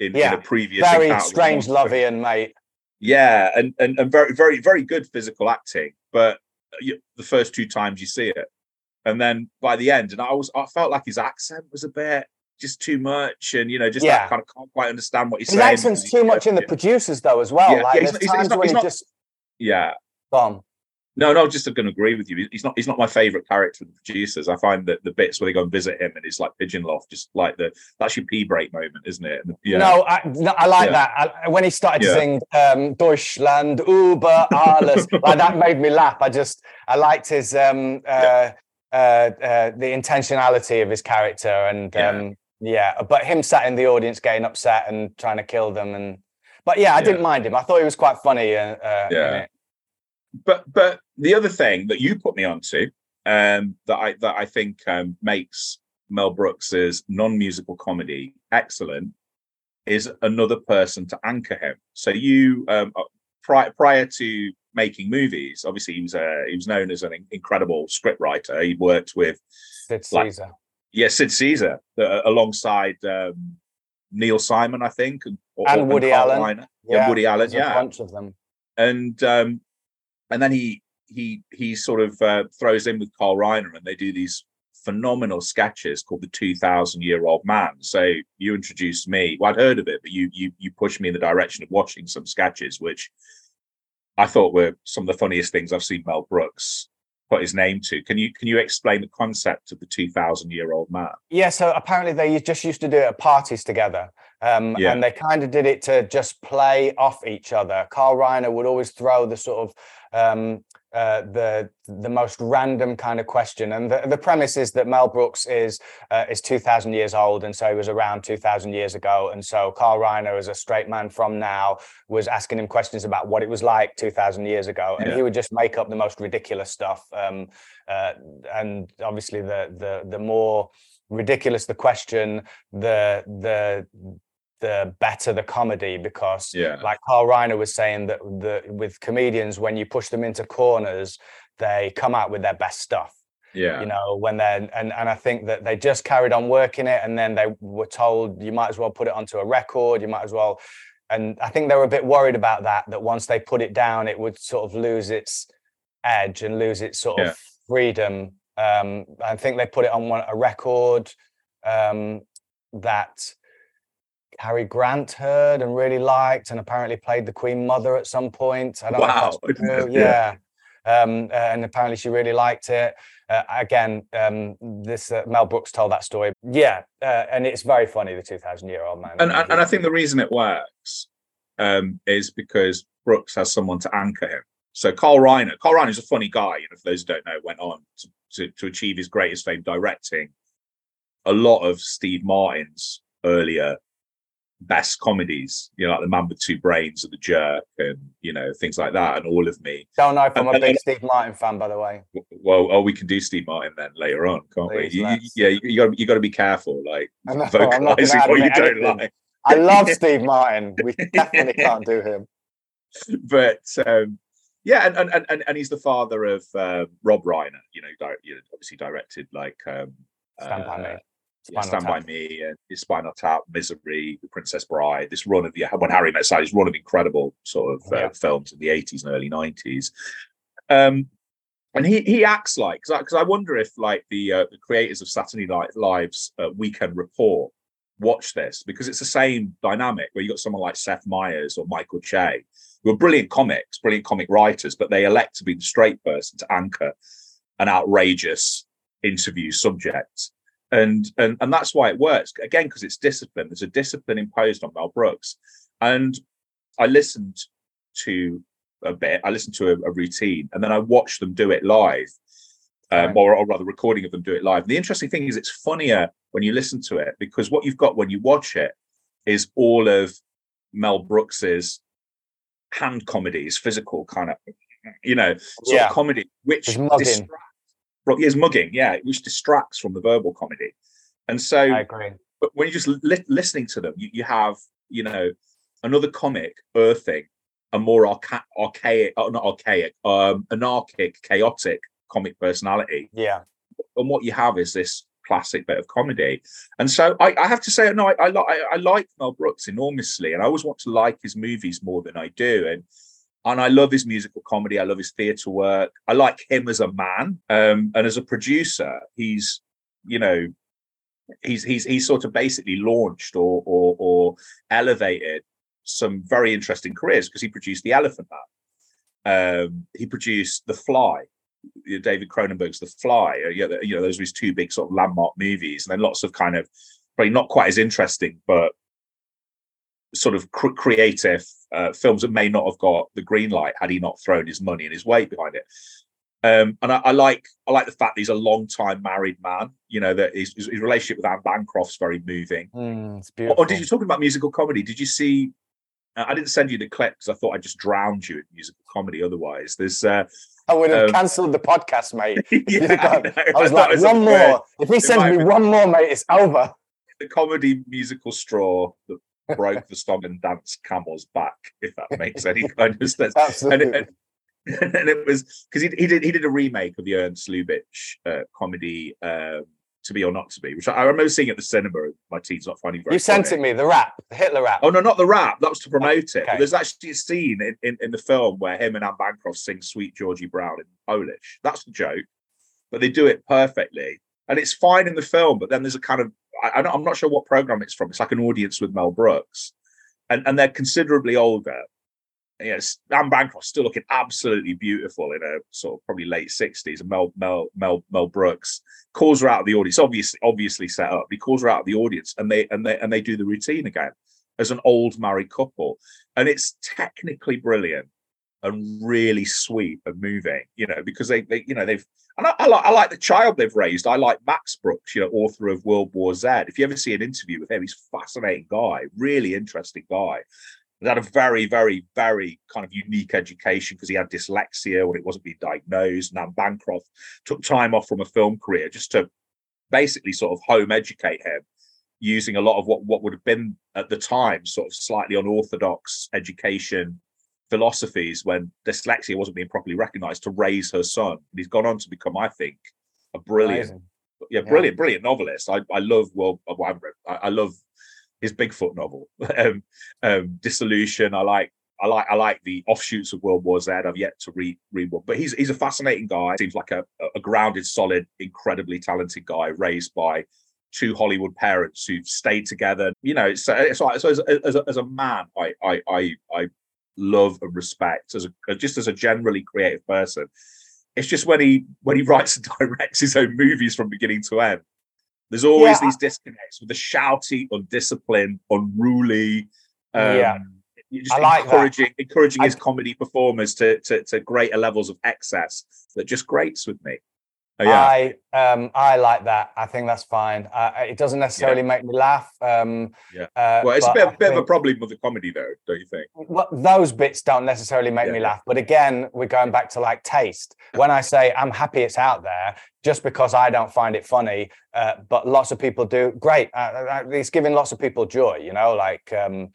in, Yeah, in a previous Very strange. Lovian, mate. Yeah, and, and and very very very good physical acting, but you, the first two times you see it, and then by the end, and I was I felt like his accent was a bit just too much, and you know just Yeah. that kind of can't quite understand what he's His saying. accent's too much in the producers, though, as well. Yeah, like yeah, he's he's- he's not- he's not- just Yeah, gone. No, no, just going to agree with you. He's not he's not my favorite character of the producers. I find that the bits where they go and visit him and it's like pigeon loft, just like the that's your pee break moment, isn't it? Yeah. No, I, no, I like Yeah. that. I, when he started to sing um, Deutschland über alles, like that made me laugh. I just, I liked his, um, uh, uh, uh, the intentionality of his character. And Yeah. um, yeah, but him sat in the audience getting upset and trying to kill them. And, but yeah, I didn't mind him. I thought he was quite funny. Uh, uh, in Yeah. But but the other thing that you put me onto um that i that i think um makes mel brooks's non-musical comedy excellent is another person to anchor him so you um prior prior to making movies obviously he was a he was known as an incredible script writer he worked with Sid Like- Caesar. yeah sid caesar uh, alongside um neil simon i think and, or- And Woody Allen. Reiner. yeah, woody allen there's a bunch of them. and um, and then he he he sort of uh, throws in with Carl Reiner, and they do these phenomenal sketches called the Two Thousand Year Old Man. So you introduced me. Well, I'd heard of it, but you you you pushed me in the direction of watching some sketches, which I thought were some of the funniest things I've seen Mel Brooks put his name to. Can you can you explain the concept of the Two Thousand Year Old Man? Yeah, so apparently they just used to do it at parties together. Um, Yeah. And they kind of did it to just play off each other. Carl Reiner would always throw the sort of um, uh, the the most random kind of question, and the, the premise is that Mel Brooks is uh, is two thousand years old, and so he was around two thousand years ago, and so Carl Reiner, as a straight man from now, was asking him questions about what it was like two thousand years ago, and Yeah. he would just make up the most ridiculous stuff. Um, uh, and obviously, the the the more ridiculous the question, the the the better the comedy because Yeah. like Carl Reiner was saying that the with comedians when you push them into corners they come out with their best stuff Yeah. you know when they're and, and I think that they just carried on working it and then they were told you might as well put it onto a record you might as well and I think they were a bit worried about that that once they put it down it would sort of lose its edge and lose its sort Yeah. of freedom um I think they put it on one a record um that Cary Grant heard and really liked, and apparently played the Queen Mother at some point. I don't know Wow. if that's true. Yeah. Um, uh, and apparently she really liked it. Uh, again, um, this uh, Mel Brooks told that story. Yeah, uh, and it's very funny. The two thousand year old man. and, and and I think the reason it works um, is because Brooks has someone to anchor him. So Carl Reiner, Carl Reiner is a funny guy. You know, for those who don't know, went on to, to, to achieve his greatest fame directing a lot of Steve Martin's earlier best comedies, you know, like The Man with Two Brains and The Jerk and, you know, things like that and All of Me. Don't know if I'm a big and- Steve Martin fan, by the way. Well, oh, we can do Steve Martin then later on, can't Please, we? You, you, yeah, you, got you got to be careful, like know, I'm not gonna vocalizing what you don't anything. like. I love Steve Martin. We definitely can't do him. but um, yeah, and, and and and he's the father of uh, Rob Reiner. You know, di- you know, obviously directed like um, Stand by uh, me. Yeah, Stand by Me, and his Spinal Tap, Misery, The Princess Bride. This run of the when Harry Met Sally, his run of incredible sort of uh, Yeah. films in the eighties and early nineties. Um, and he he acts like because I, I wonder if like the uh, the creators of Saturday Night Live's uh, Weekend Report watch this because it's the same dynamic where you got someone like Seth Meyers or Michael Che who are brilliant comics, brilliant comic writers, but they elect to be the straight person to anchor an outrageous interview subject. And and and that's why it works. Again, because it's discipline. There's a discipline imposed on Mel Brooks. And I listened to a bit, I listened to a, a routine, and then I watched them do it live. Um, Right. or, or rather recording of them do it live. The interesting thing is it's funnier when you listen to it because what you've got when you watch it is all of Mel Brooks's hand comedies, physical kind of, you know, sort Yeah. of comedy, which distracts. Well, yes, mugging, yeah, which distracts from the verbal comedy. And so, I agree. but when you're just li- listening to them, you, you have, you know, another comic earthing a more archa- archaic, uh, not archaic, um, anarchic, chaotic comic personality Yeah. and what you have is this classic bit of comedy. And so I, I have to say, no, I, I, I like Mel Brooks enormously, and I always want to like his movies more than I do. And and I love his musical comedy. I love his theatre work. I like him as a man, um, and as a producer, he's you know he's he's he's sort of basically launched or or, or elevated some very interesting careers because he produced The Elephant Man. Um, he produced The Fly, David Cronenberg's The Fly. uh, Yeah, you know, those were his two big sort of landmark movies, and then lots of kind of probably not quite as interesting, but sort of cr- creative uh, films that may not have got the green light had he not thrown his money and his weight behind it. Um, and I, I like I like the fact that he's a long time married man. You know that his, his relationship with Anne Bancroft's very moving. Mm, it's Or, beautiful. or did you talk about musical comedy? Did you see? uh, I didn't send you the clip because I thought I just drowned you in musical comedy. Otherwise, there's uh, I would have um, cancelled the podcast, mate. yeah, I, know. was thought like, was one unfair. more. If he It sends me one more, mate, it's over. the comedy musical straw that broke the song and dance camel's back, if that makes any kind of sense. And, Absolutely. it, and, and it was because he, he did he did a remake of the Ernst Lubitsch uh, comedy um, "To Be or Not to Be," which I, I remember seeing at the cinema. My teens not finding very. you sent it me, the rap, the Hitler rap. Oh no, not the rap. That was to promote it. But Okay. there's actually a scene in, in, in the film where him and Anne Bancroft sing "Sweet Georgie Brown" in Polish. That's the joke, but they do it perfectly, and it's fine in the film. But then there's a kind of I, I'm not sure what program it's from. It's like an audience with Mel Brooks, and and they're considerably older. Yes, Anne Bancroft's still looking absolutely beautiful in her sort of probably late sixties, and Mel Mel Mel Mel Brooks calls her out of the audience. Obviously, obviously set up. He calls her out of the audience, and they and they and they do the routine again as an old married couple, and it's technically brilliant and really sweet and moving. You know, because they they you know they've and I, I like I like the child they've raised. I like Max Brooks, you know, author of World War Z. If you ever see an interview with him, he's a fascinating guy, really interesting guy. He had a very, very, very kind of unique education because he had dyslexia when it wasn't being diagnosed. And Bancroft took time off from a film career just to basically sort of home educate him using a lot of what, what would have been at the time sort of slightly unorthodox education philosophies when dyslexia wasn't being properly recognized to raise her son. And he's gone on to become, I think, a brilliant Amazing. yeah, Yeah. brilliant, brilliant novelist. I, I love well. I, I love his Bigfoot novel, um, um, Devolution. I like, I like, I like the offshoots of World War Z. I've yet to read read one, but he's he's a fascinating guy. Seems like a, a grounded, solid, incredibly talented guy raised by two Hollywood parents who've stayed together. You know, so it's like so as, as, a, as a man, I I I I love and respect as a just as a generally creative person. It's just when he when he writes and directs his own movies from beginning to end. There's always Yeah, these disconnects with the shouty, undisciplined, unruly. Um, Yeah. Just I like that. encouraging encouraging I- his comedy performers to, to to greater levels of excess that just grates with me. Oh, yeah. I um I like that. I think that's fine. Uh, it doesn't necessarily make me laugh. Um, Yeah. uh, well, it's a bit, bit of a problem with the comedy, though, don't you think? well, those bits don't necessarily make me laugh. But again, we're going back to like taste. When I say I'm happy it's out there, just because I don't find it funny, uh, but lots of people do, great. Uh, uh, it's giving lots of people joy, you know, like. Um,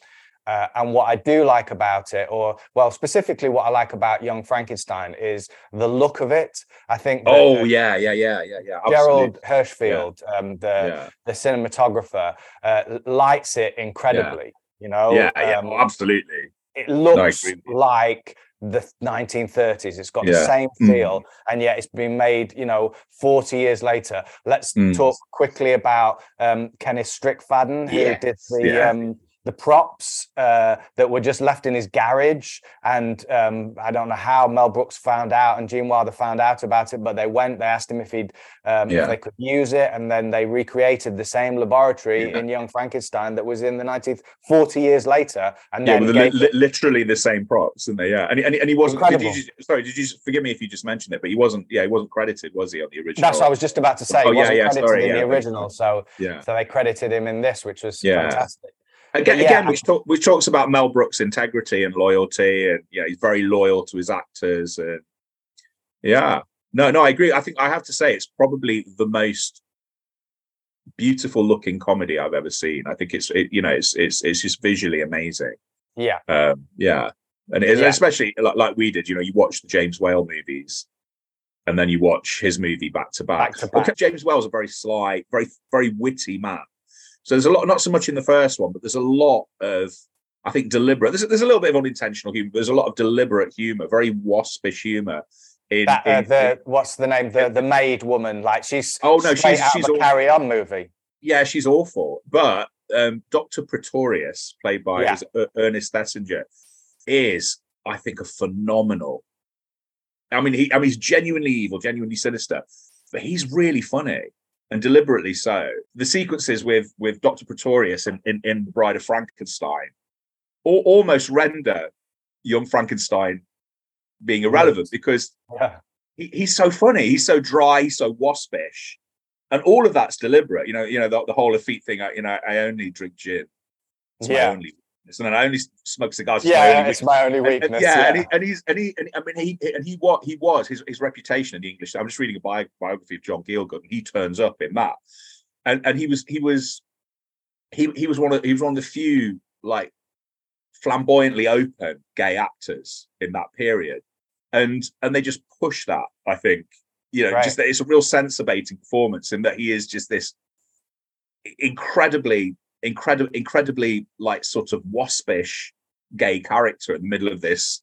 uh, and what I do like about it, or well, specifically what I like about Young Frankenstein is the look of it. I think. that, Oh uh, yeah, yeah, yeah, yeah, yeah. Gerald absolutely. Hirschfeld, um, the Yeah, the cinematographer, uh, lights it incredibly. You know, yeah, yeah. Um, oh, absolutely. it looks you. like the 1930s. It's got the Yeah. same Mm. feel, and yet it's been made, you know, 40 years later. Let's Mm. talk quickly about um, Kenneth Strickfaden, who did the yeah. um, the props uh, that were just left in his garage. And um, I don't know how Mel Brooks found out and Gene Wilder found out about it, but they went. They asked him if he'd um, Yeah. if they could use it, and then they recreated the same laboratory Yeah. in Young Frankenstein that was in the 19th 40 years later, and Yeah, then li- li- literally the same props, isn't they? Yeah, and, he- and, he- and he wasn't. Did you, sorry, did you forgive me if you just mentioned it? But he wasn't. Yeah, he wasn't credited, was he, on the original? That's what I was just about to say. Oh, He yeah, wasn't yeah, credited sorry, in yeah, the original, so Yeah. so they credited him in this, which was Yeah. fantastic. Again, Yeah, again which, talk, which talks about Mel Brooks' integrity and loyalty, and yeah, he's very loyal to his actors, and yeah, no, no, I agree. I think I have to say it's probably the most beautiful looking comedy I've ever seen. I think it's, it, you know, it's it's it's just visually amazing. Yeah, Um, yeah, and Yeah. especially like, like we did. You know, you watch the James Whale movies, and then you watch his movie back to back. Back to back. Okay, James Whale's a very sly, very very witty man. So there's a lot, not so much in the first one, but there's a lot of, I think, deliberate. There's, there's a little bit of unintentional humor. There's a lot of deliberate humor, very waspish humor. In, that uh, in- the what's the name? The the maid woman, like she's Oh, no, she's- out she's of a Carry On movie. yeah, she's awful. But um, Dr. Pretorius, played by Yeah. Er- Ernest Thesiger, is, I think, a phenomenal. I mean, he, I mean, he's genuinely evil, genuinely sinister, but he's really funny and deliberately so. The sequences with with Dr. Pretorius in in, in Bride of Frankenstein, al- almost render young Frankenstein being irrelevant because Yeah, he, he's so funny. He's so dry, he's so waspish, and all of that's deliberate. You know, you know the, the whole effete thing. I, you know, I only drink gin. It's my Yeah. only weakness, and then I only smoke cigars. It's my yeah, only it's weakness. my only And- and- weakness. yeah, yeah, And, he, and he's and he and, I mean he and he what he was his his reputation in the English. I'm just reading a bi- biography of John Gielgud. and He turns up in that, and and he was he was he he was one of he was one of the few like flamboyantly open gay actors in that period, and and they just push that. I think you know Right. just that it's a real sense-abating performance, and that he is just this incredibly incredible incredibly like sort of waspish gay character in the middle of this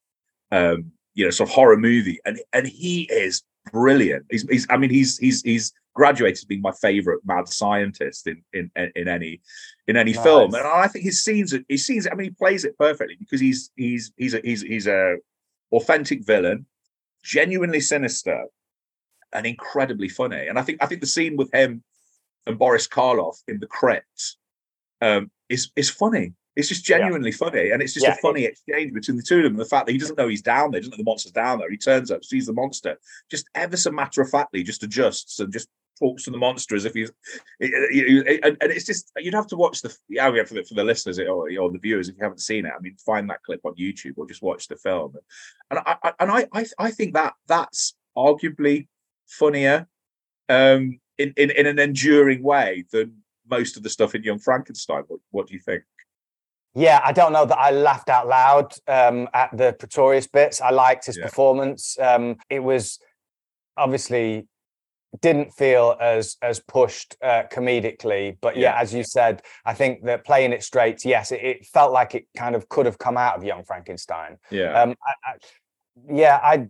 um you know sort of horror movie. And and he is brilliant. He's, he's i mean he's he's he's graduated being my favorite mad scientist in in in any in any film. And i think his scenes his scenes i mean he plays it perfectly because he's he's he's a he's he's a authentic villain genuinely sinister and incredibly funny. And i think i think the scene with him and boris karloff in the crypt um is is funny it's just Yeah. genuinely funny, and it's just Yeah, a funny exchange between the two of them. The fact that he doesn't know he's down there, doesn't know the monster's down there. He turns up, sees the monster, just ever so matter of factly, just adjusts and just talks to the monster as if he's. And, it's just you'd have to watch the yeah yeah, for the for the listeners or, or the viewers if you haven't seen it. I mean, find that clip on YouTube or just watch the film. And I, I and I I, I think that that's arguably funnier um, in, in in an enduring way than most of the stuff in Young Frankenstein. What, what do you think? Yeah, I don't know that I laughed out loud um, at the Pretorius bits. I liked his Yeah. performance. Um, it was obviously didn't feel as as pushed uh, comedically, but yeah, Yeah. as you said, I think that playing it straight, yes, it, it felt like it kind of could have come out of Young Frankenstein. Yeah. Um, I, I, yeah, I,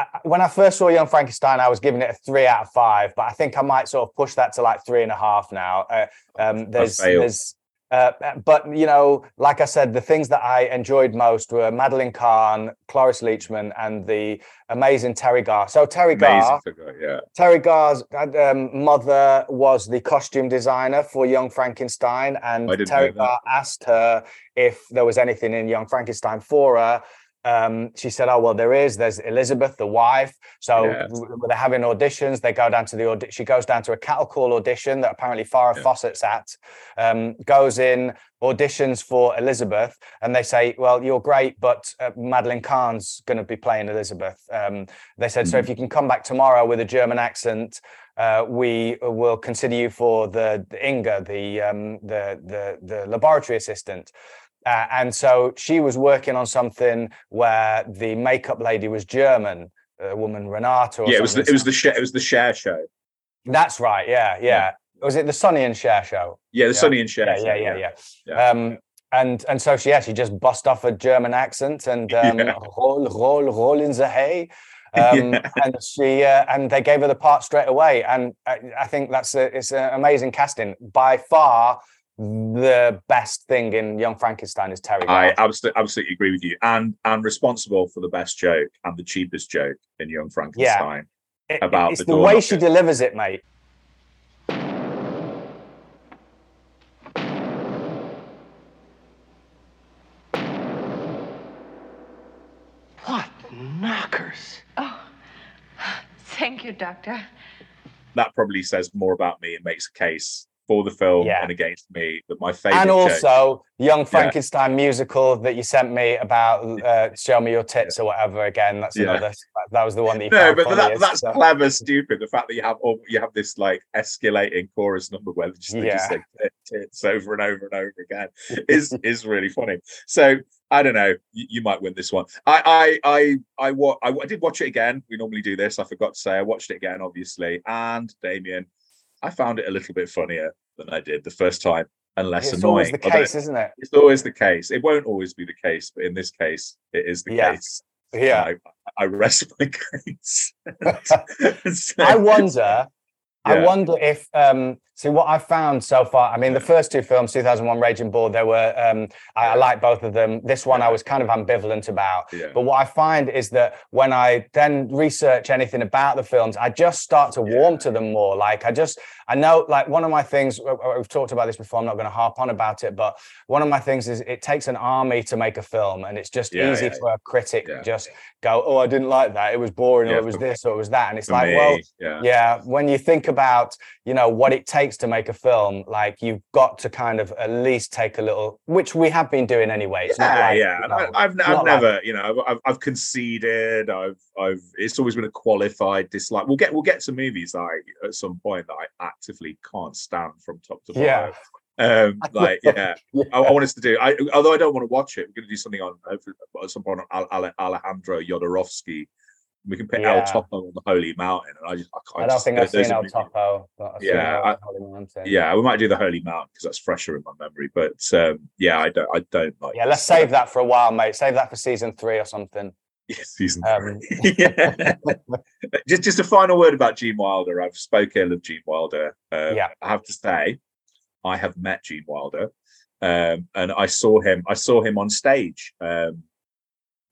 I when I first saw Young Frankenstein, I was giving it a three out of five, but I think I might sort of push that to like three and a half now. Uh, um, there's there's Uh, but you know, like I said, the things that I enjoyed most were Madeline Kahn, Cloris Leachman, and the amazing Teri Garr. So Teri figure, yeah. Teri Garr's um, mother was the costume designer for Young Frankenstein, and Teri. Garr asked her if there was anything in Young Frankenstein for her. Um, she said, "Oh well, there is. There's Elizabeth, the wife. So w- they're having auditions. They go down to the audi- she goes down to a cattle call audition that apparently Farah Yeah. Fawcett's at. Um, goes in, auditions for Elizabeth, and they say, "Well, you're great, but uh, Madeline Kahn's going to be playing Elizabeth." Um, they said, "So if you can come back tomorrow with a German accent." Uh, we will consider you for the, the Inga, the, um, the the the laboratory assistant. Uh, and so she was working on something where the makeup lady was German, a woman Renata. Or Yeah, it was the, it was the Cher, it was the Cher show. That's right. Yeah, yeah. Yeah. Was it the Sonny and Cher show? Yeah, the Yeah. Sonny and Cher. Yeah, show, yeah, yeah, yeah. Yeah. Um, and and so she she just bust off a German accent and um, roll roll roll in the hay. Um, and she uh, and they gave her the part straight away. And I, I think that's a, it's an amazing casting. By far, the best thing in Young Frankenstein is Teri. I absolutely absolutely agree with you, and and responsible for the best joke and the cheapest joke in Young Frankenstein. It- about it's the the, door way she delivers it, mate. What knockers? Oh, thank you, Doctor. That probably says more about me and makes a case for the film Yeah. and against me that my favorite. and joke- also Young Frankenstein musical that you sent me about uh, "Show Me Your Tits" or whatever. Again, that's Yeah. another. That was the one that you no, but that, that's so- clever, stupid. The fact that you have all, you have this like escalating chorus number where they just, they just Yeah. say tits over and over and over again is is really funny. So I don't know. You, you might win this one. I I I I, wa- I I did watch it again. We normally do this. I forgot to say I watched it again, obviously. And Damian, I found it a little bit funnier than I did the first time, and less It's annoying. always the Although case, isn't it? It's always the case. It won't always be the case, but in this case, it is the Yeah. case. Yeah. I, I rest my case. So- I wonder. I wonder if um see what I found so far. I mean, the first two films, 2001 Raging Bull, there were um I, I like both of them. This one I was kind of ambivalent about. Yeah. But what I find is that when I then research anything about the films, I just start to warm to them more. Like I just I know like one of my things we've talked about this before. I'm not going to harp on about it, but one of my things is it takes an army to make a film, and it's just Yeah, easy yeah, for a critic yeah. just go, oh, I didn't like that. It was boring, or it was this, or it was that, and it's like, me, well, yeah. when you think about, you know, what it takes to make a film, like you've got to kind of at least take a little, which we have been doing anyway. It's yeah, like, yeah. you know, I, I've, I've not like- never, you know, I've, I've, I've conceded. I've, I've. It's always been a qualified dislike. We'll get, we'll get to movies that I, at some point that I actively can't stand from top to bottom. Yeah. Um, like, yeah, Yeah. I, I want us to do. I, although I don't want to watch it, we're going to do something on at some point on Al, Al, Alejandro Jodorowsky. We can put El Yeah. Topo on the Holy Mountain, and I just, I, I don't just, think I've seen El Topo. But I've Yeah, El I- Holy Mountain. Yeah, we might do the Holy Mountain because that's fresher in my memory. But um, yeah, I don't, I don't like. Yeah, let's save that for a while, mate. Save that for season three or something. Season Um, yeah. just, just a final word about Gene Wilder. I've spoken ill of Gene Wilder. Um, Yeah. I have to say, I have met Gene Wilder, um, and I saw him. I saw him on stage. Um,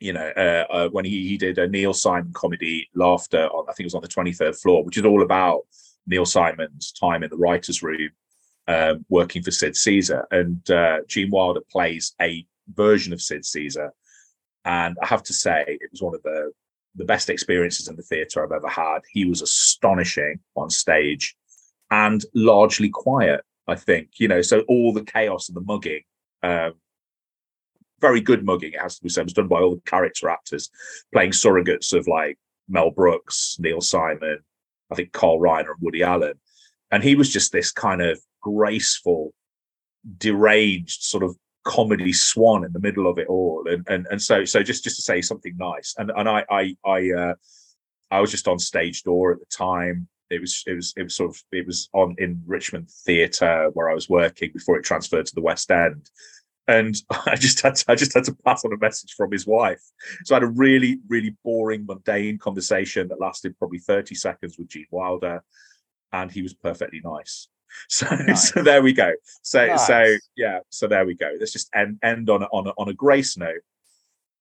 you know, uh, uh, when he, he did a Neil Simon comedy, Laughter. On, I think it was on the twenty third floor, which is all about Neil Simon's time in the writers' room, um, working for Sid Caesar, and uh, Gene Wilder plays a version of Sid Caesar and I have to say it was one of the the best experiences in the theatre I've ever had. He was astonishing on stage and largely quiet. I think you know, so all the chaos and the mugging, um, very good mugging. It has to be said, was done by all the character actors playing surrogates of like Mel Brooks, Neil Simon, I think Carl Reiner and Woody Allen, and he was just this kind of graceful, deranged sort of comedy swan in the middle of it all. And and, and so so just just to say something nice. And and i i i uh i was just on stage door at the time. It was it was it was sort of it was on in richmond theatre where i was working before it transferred to the west end. And i just had to, i just had to pass on a message from his wife. So i had a really really boring mundane conversation that lasted probably 30 seconds with gene wilder. And he was perfectly nice So, Nice. so there we go. So, so yeah. So there we go. Let's just end end on a, on a, on a grace note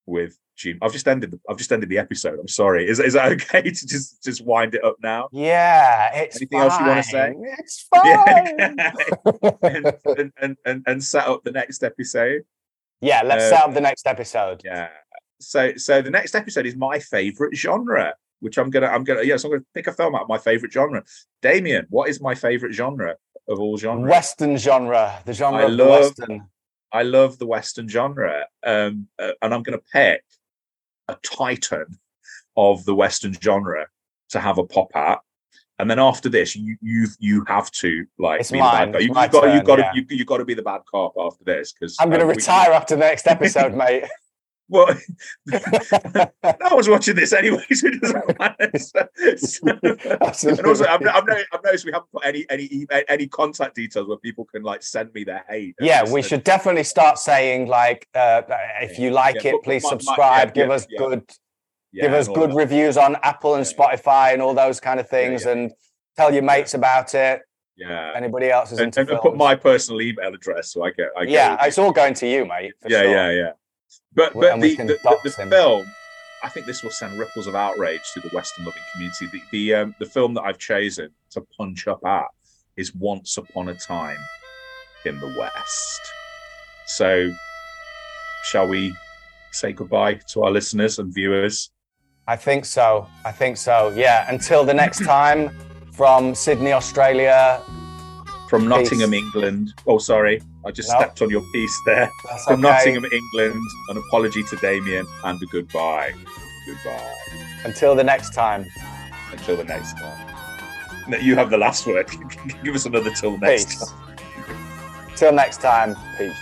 with June. I've just ended. The, I've just ended the episode. I'm sorry. Is is that okay to just just wind it up now? Yeah, it's Anything else you wanna say? It's fine. and, and, and and and set up the next episode. yeah, let's Uh, set up the next episode. Yeah. So so the next episode is my favorite genre, which I'm gonna I'm gonna yes I'm gonna pick a film out of my favorite genre. Damian, what is my favorite genre of all genres? Western genre, the genre I of love- Western. I love the Western genre, um, uh, and I'm to pick a titan of the Western genre to have a pop at. And then after this, you you you have to like It's be the bad guy. You've got you've got to yeah. you, you got to be the bad cop after this because I'm going to retire after the next episode, mate. Well, no one's watching this anyway, so it doesn't matter. So- so- and also, I've, I've, noticed, I've noticed we haven't put any any email, any contact details where people can like send me their hate. yeah, we should definitely start saying like, uh, if you like Yeah, it, please my- my- subscribe. yeah, give yeah, us good, give us good that. reviews on Apple and. Spotify and all those kind of things, and tell your mates about it. Yeah. Anybody else is and, into and, films. put my personal email address so I get. I get yeah, the- it's all going to you, mate. yeah, sure. yeah, yeah. But but and the, the, the, the film, I think this will send ripples of outrage through the Western loving community. The the, um, the film that I've chosen to punch up at is Once Upon a Time in the West. So, shall we say goodbye to our listeners and viewers? I think so. I think so. Yeah. Until the next time, from Sydney, Australia. From Peace. Nottingham, England. Oh, sorry, I just No. stepped on your piece there. That's From okay. Nottingham, England, an apology to Damian and a goodbye. Goodbye. Until the next time. Until the next time. No, you have the last word. Give us another till next Peace. time. Till next time. Peace.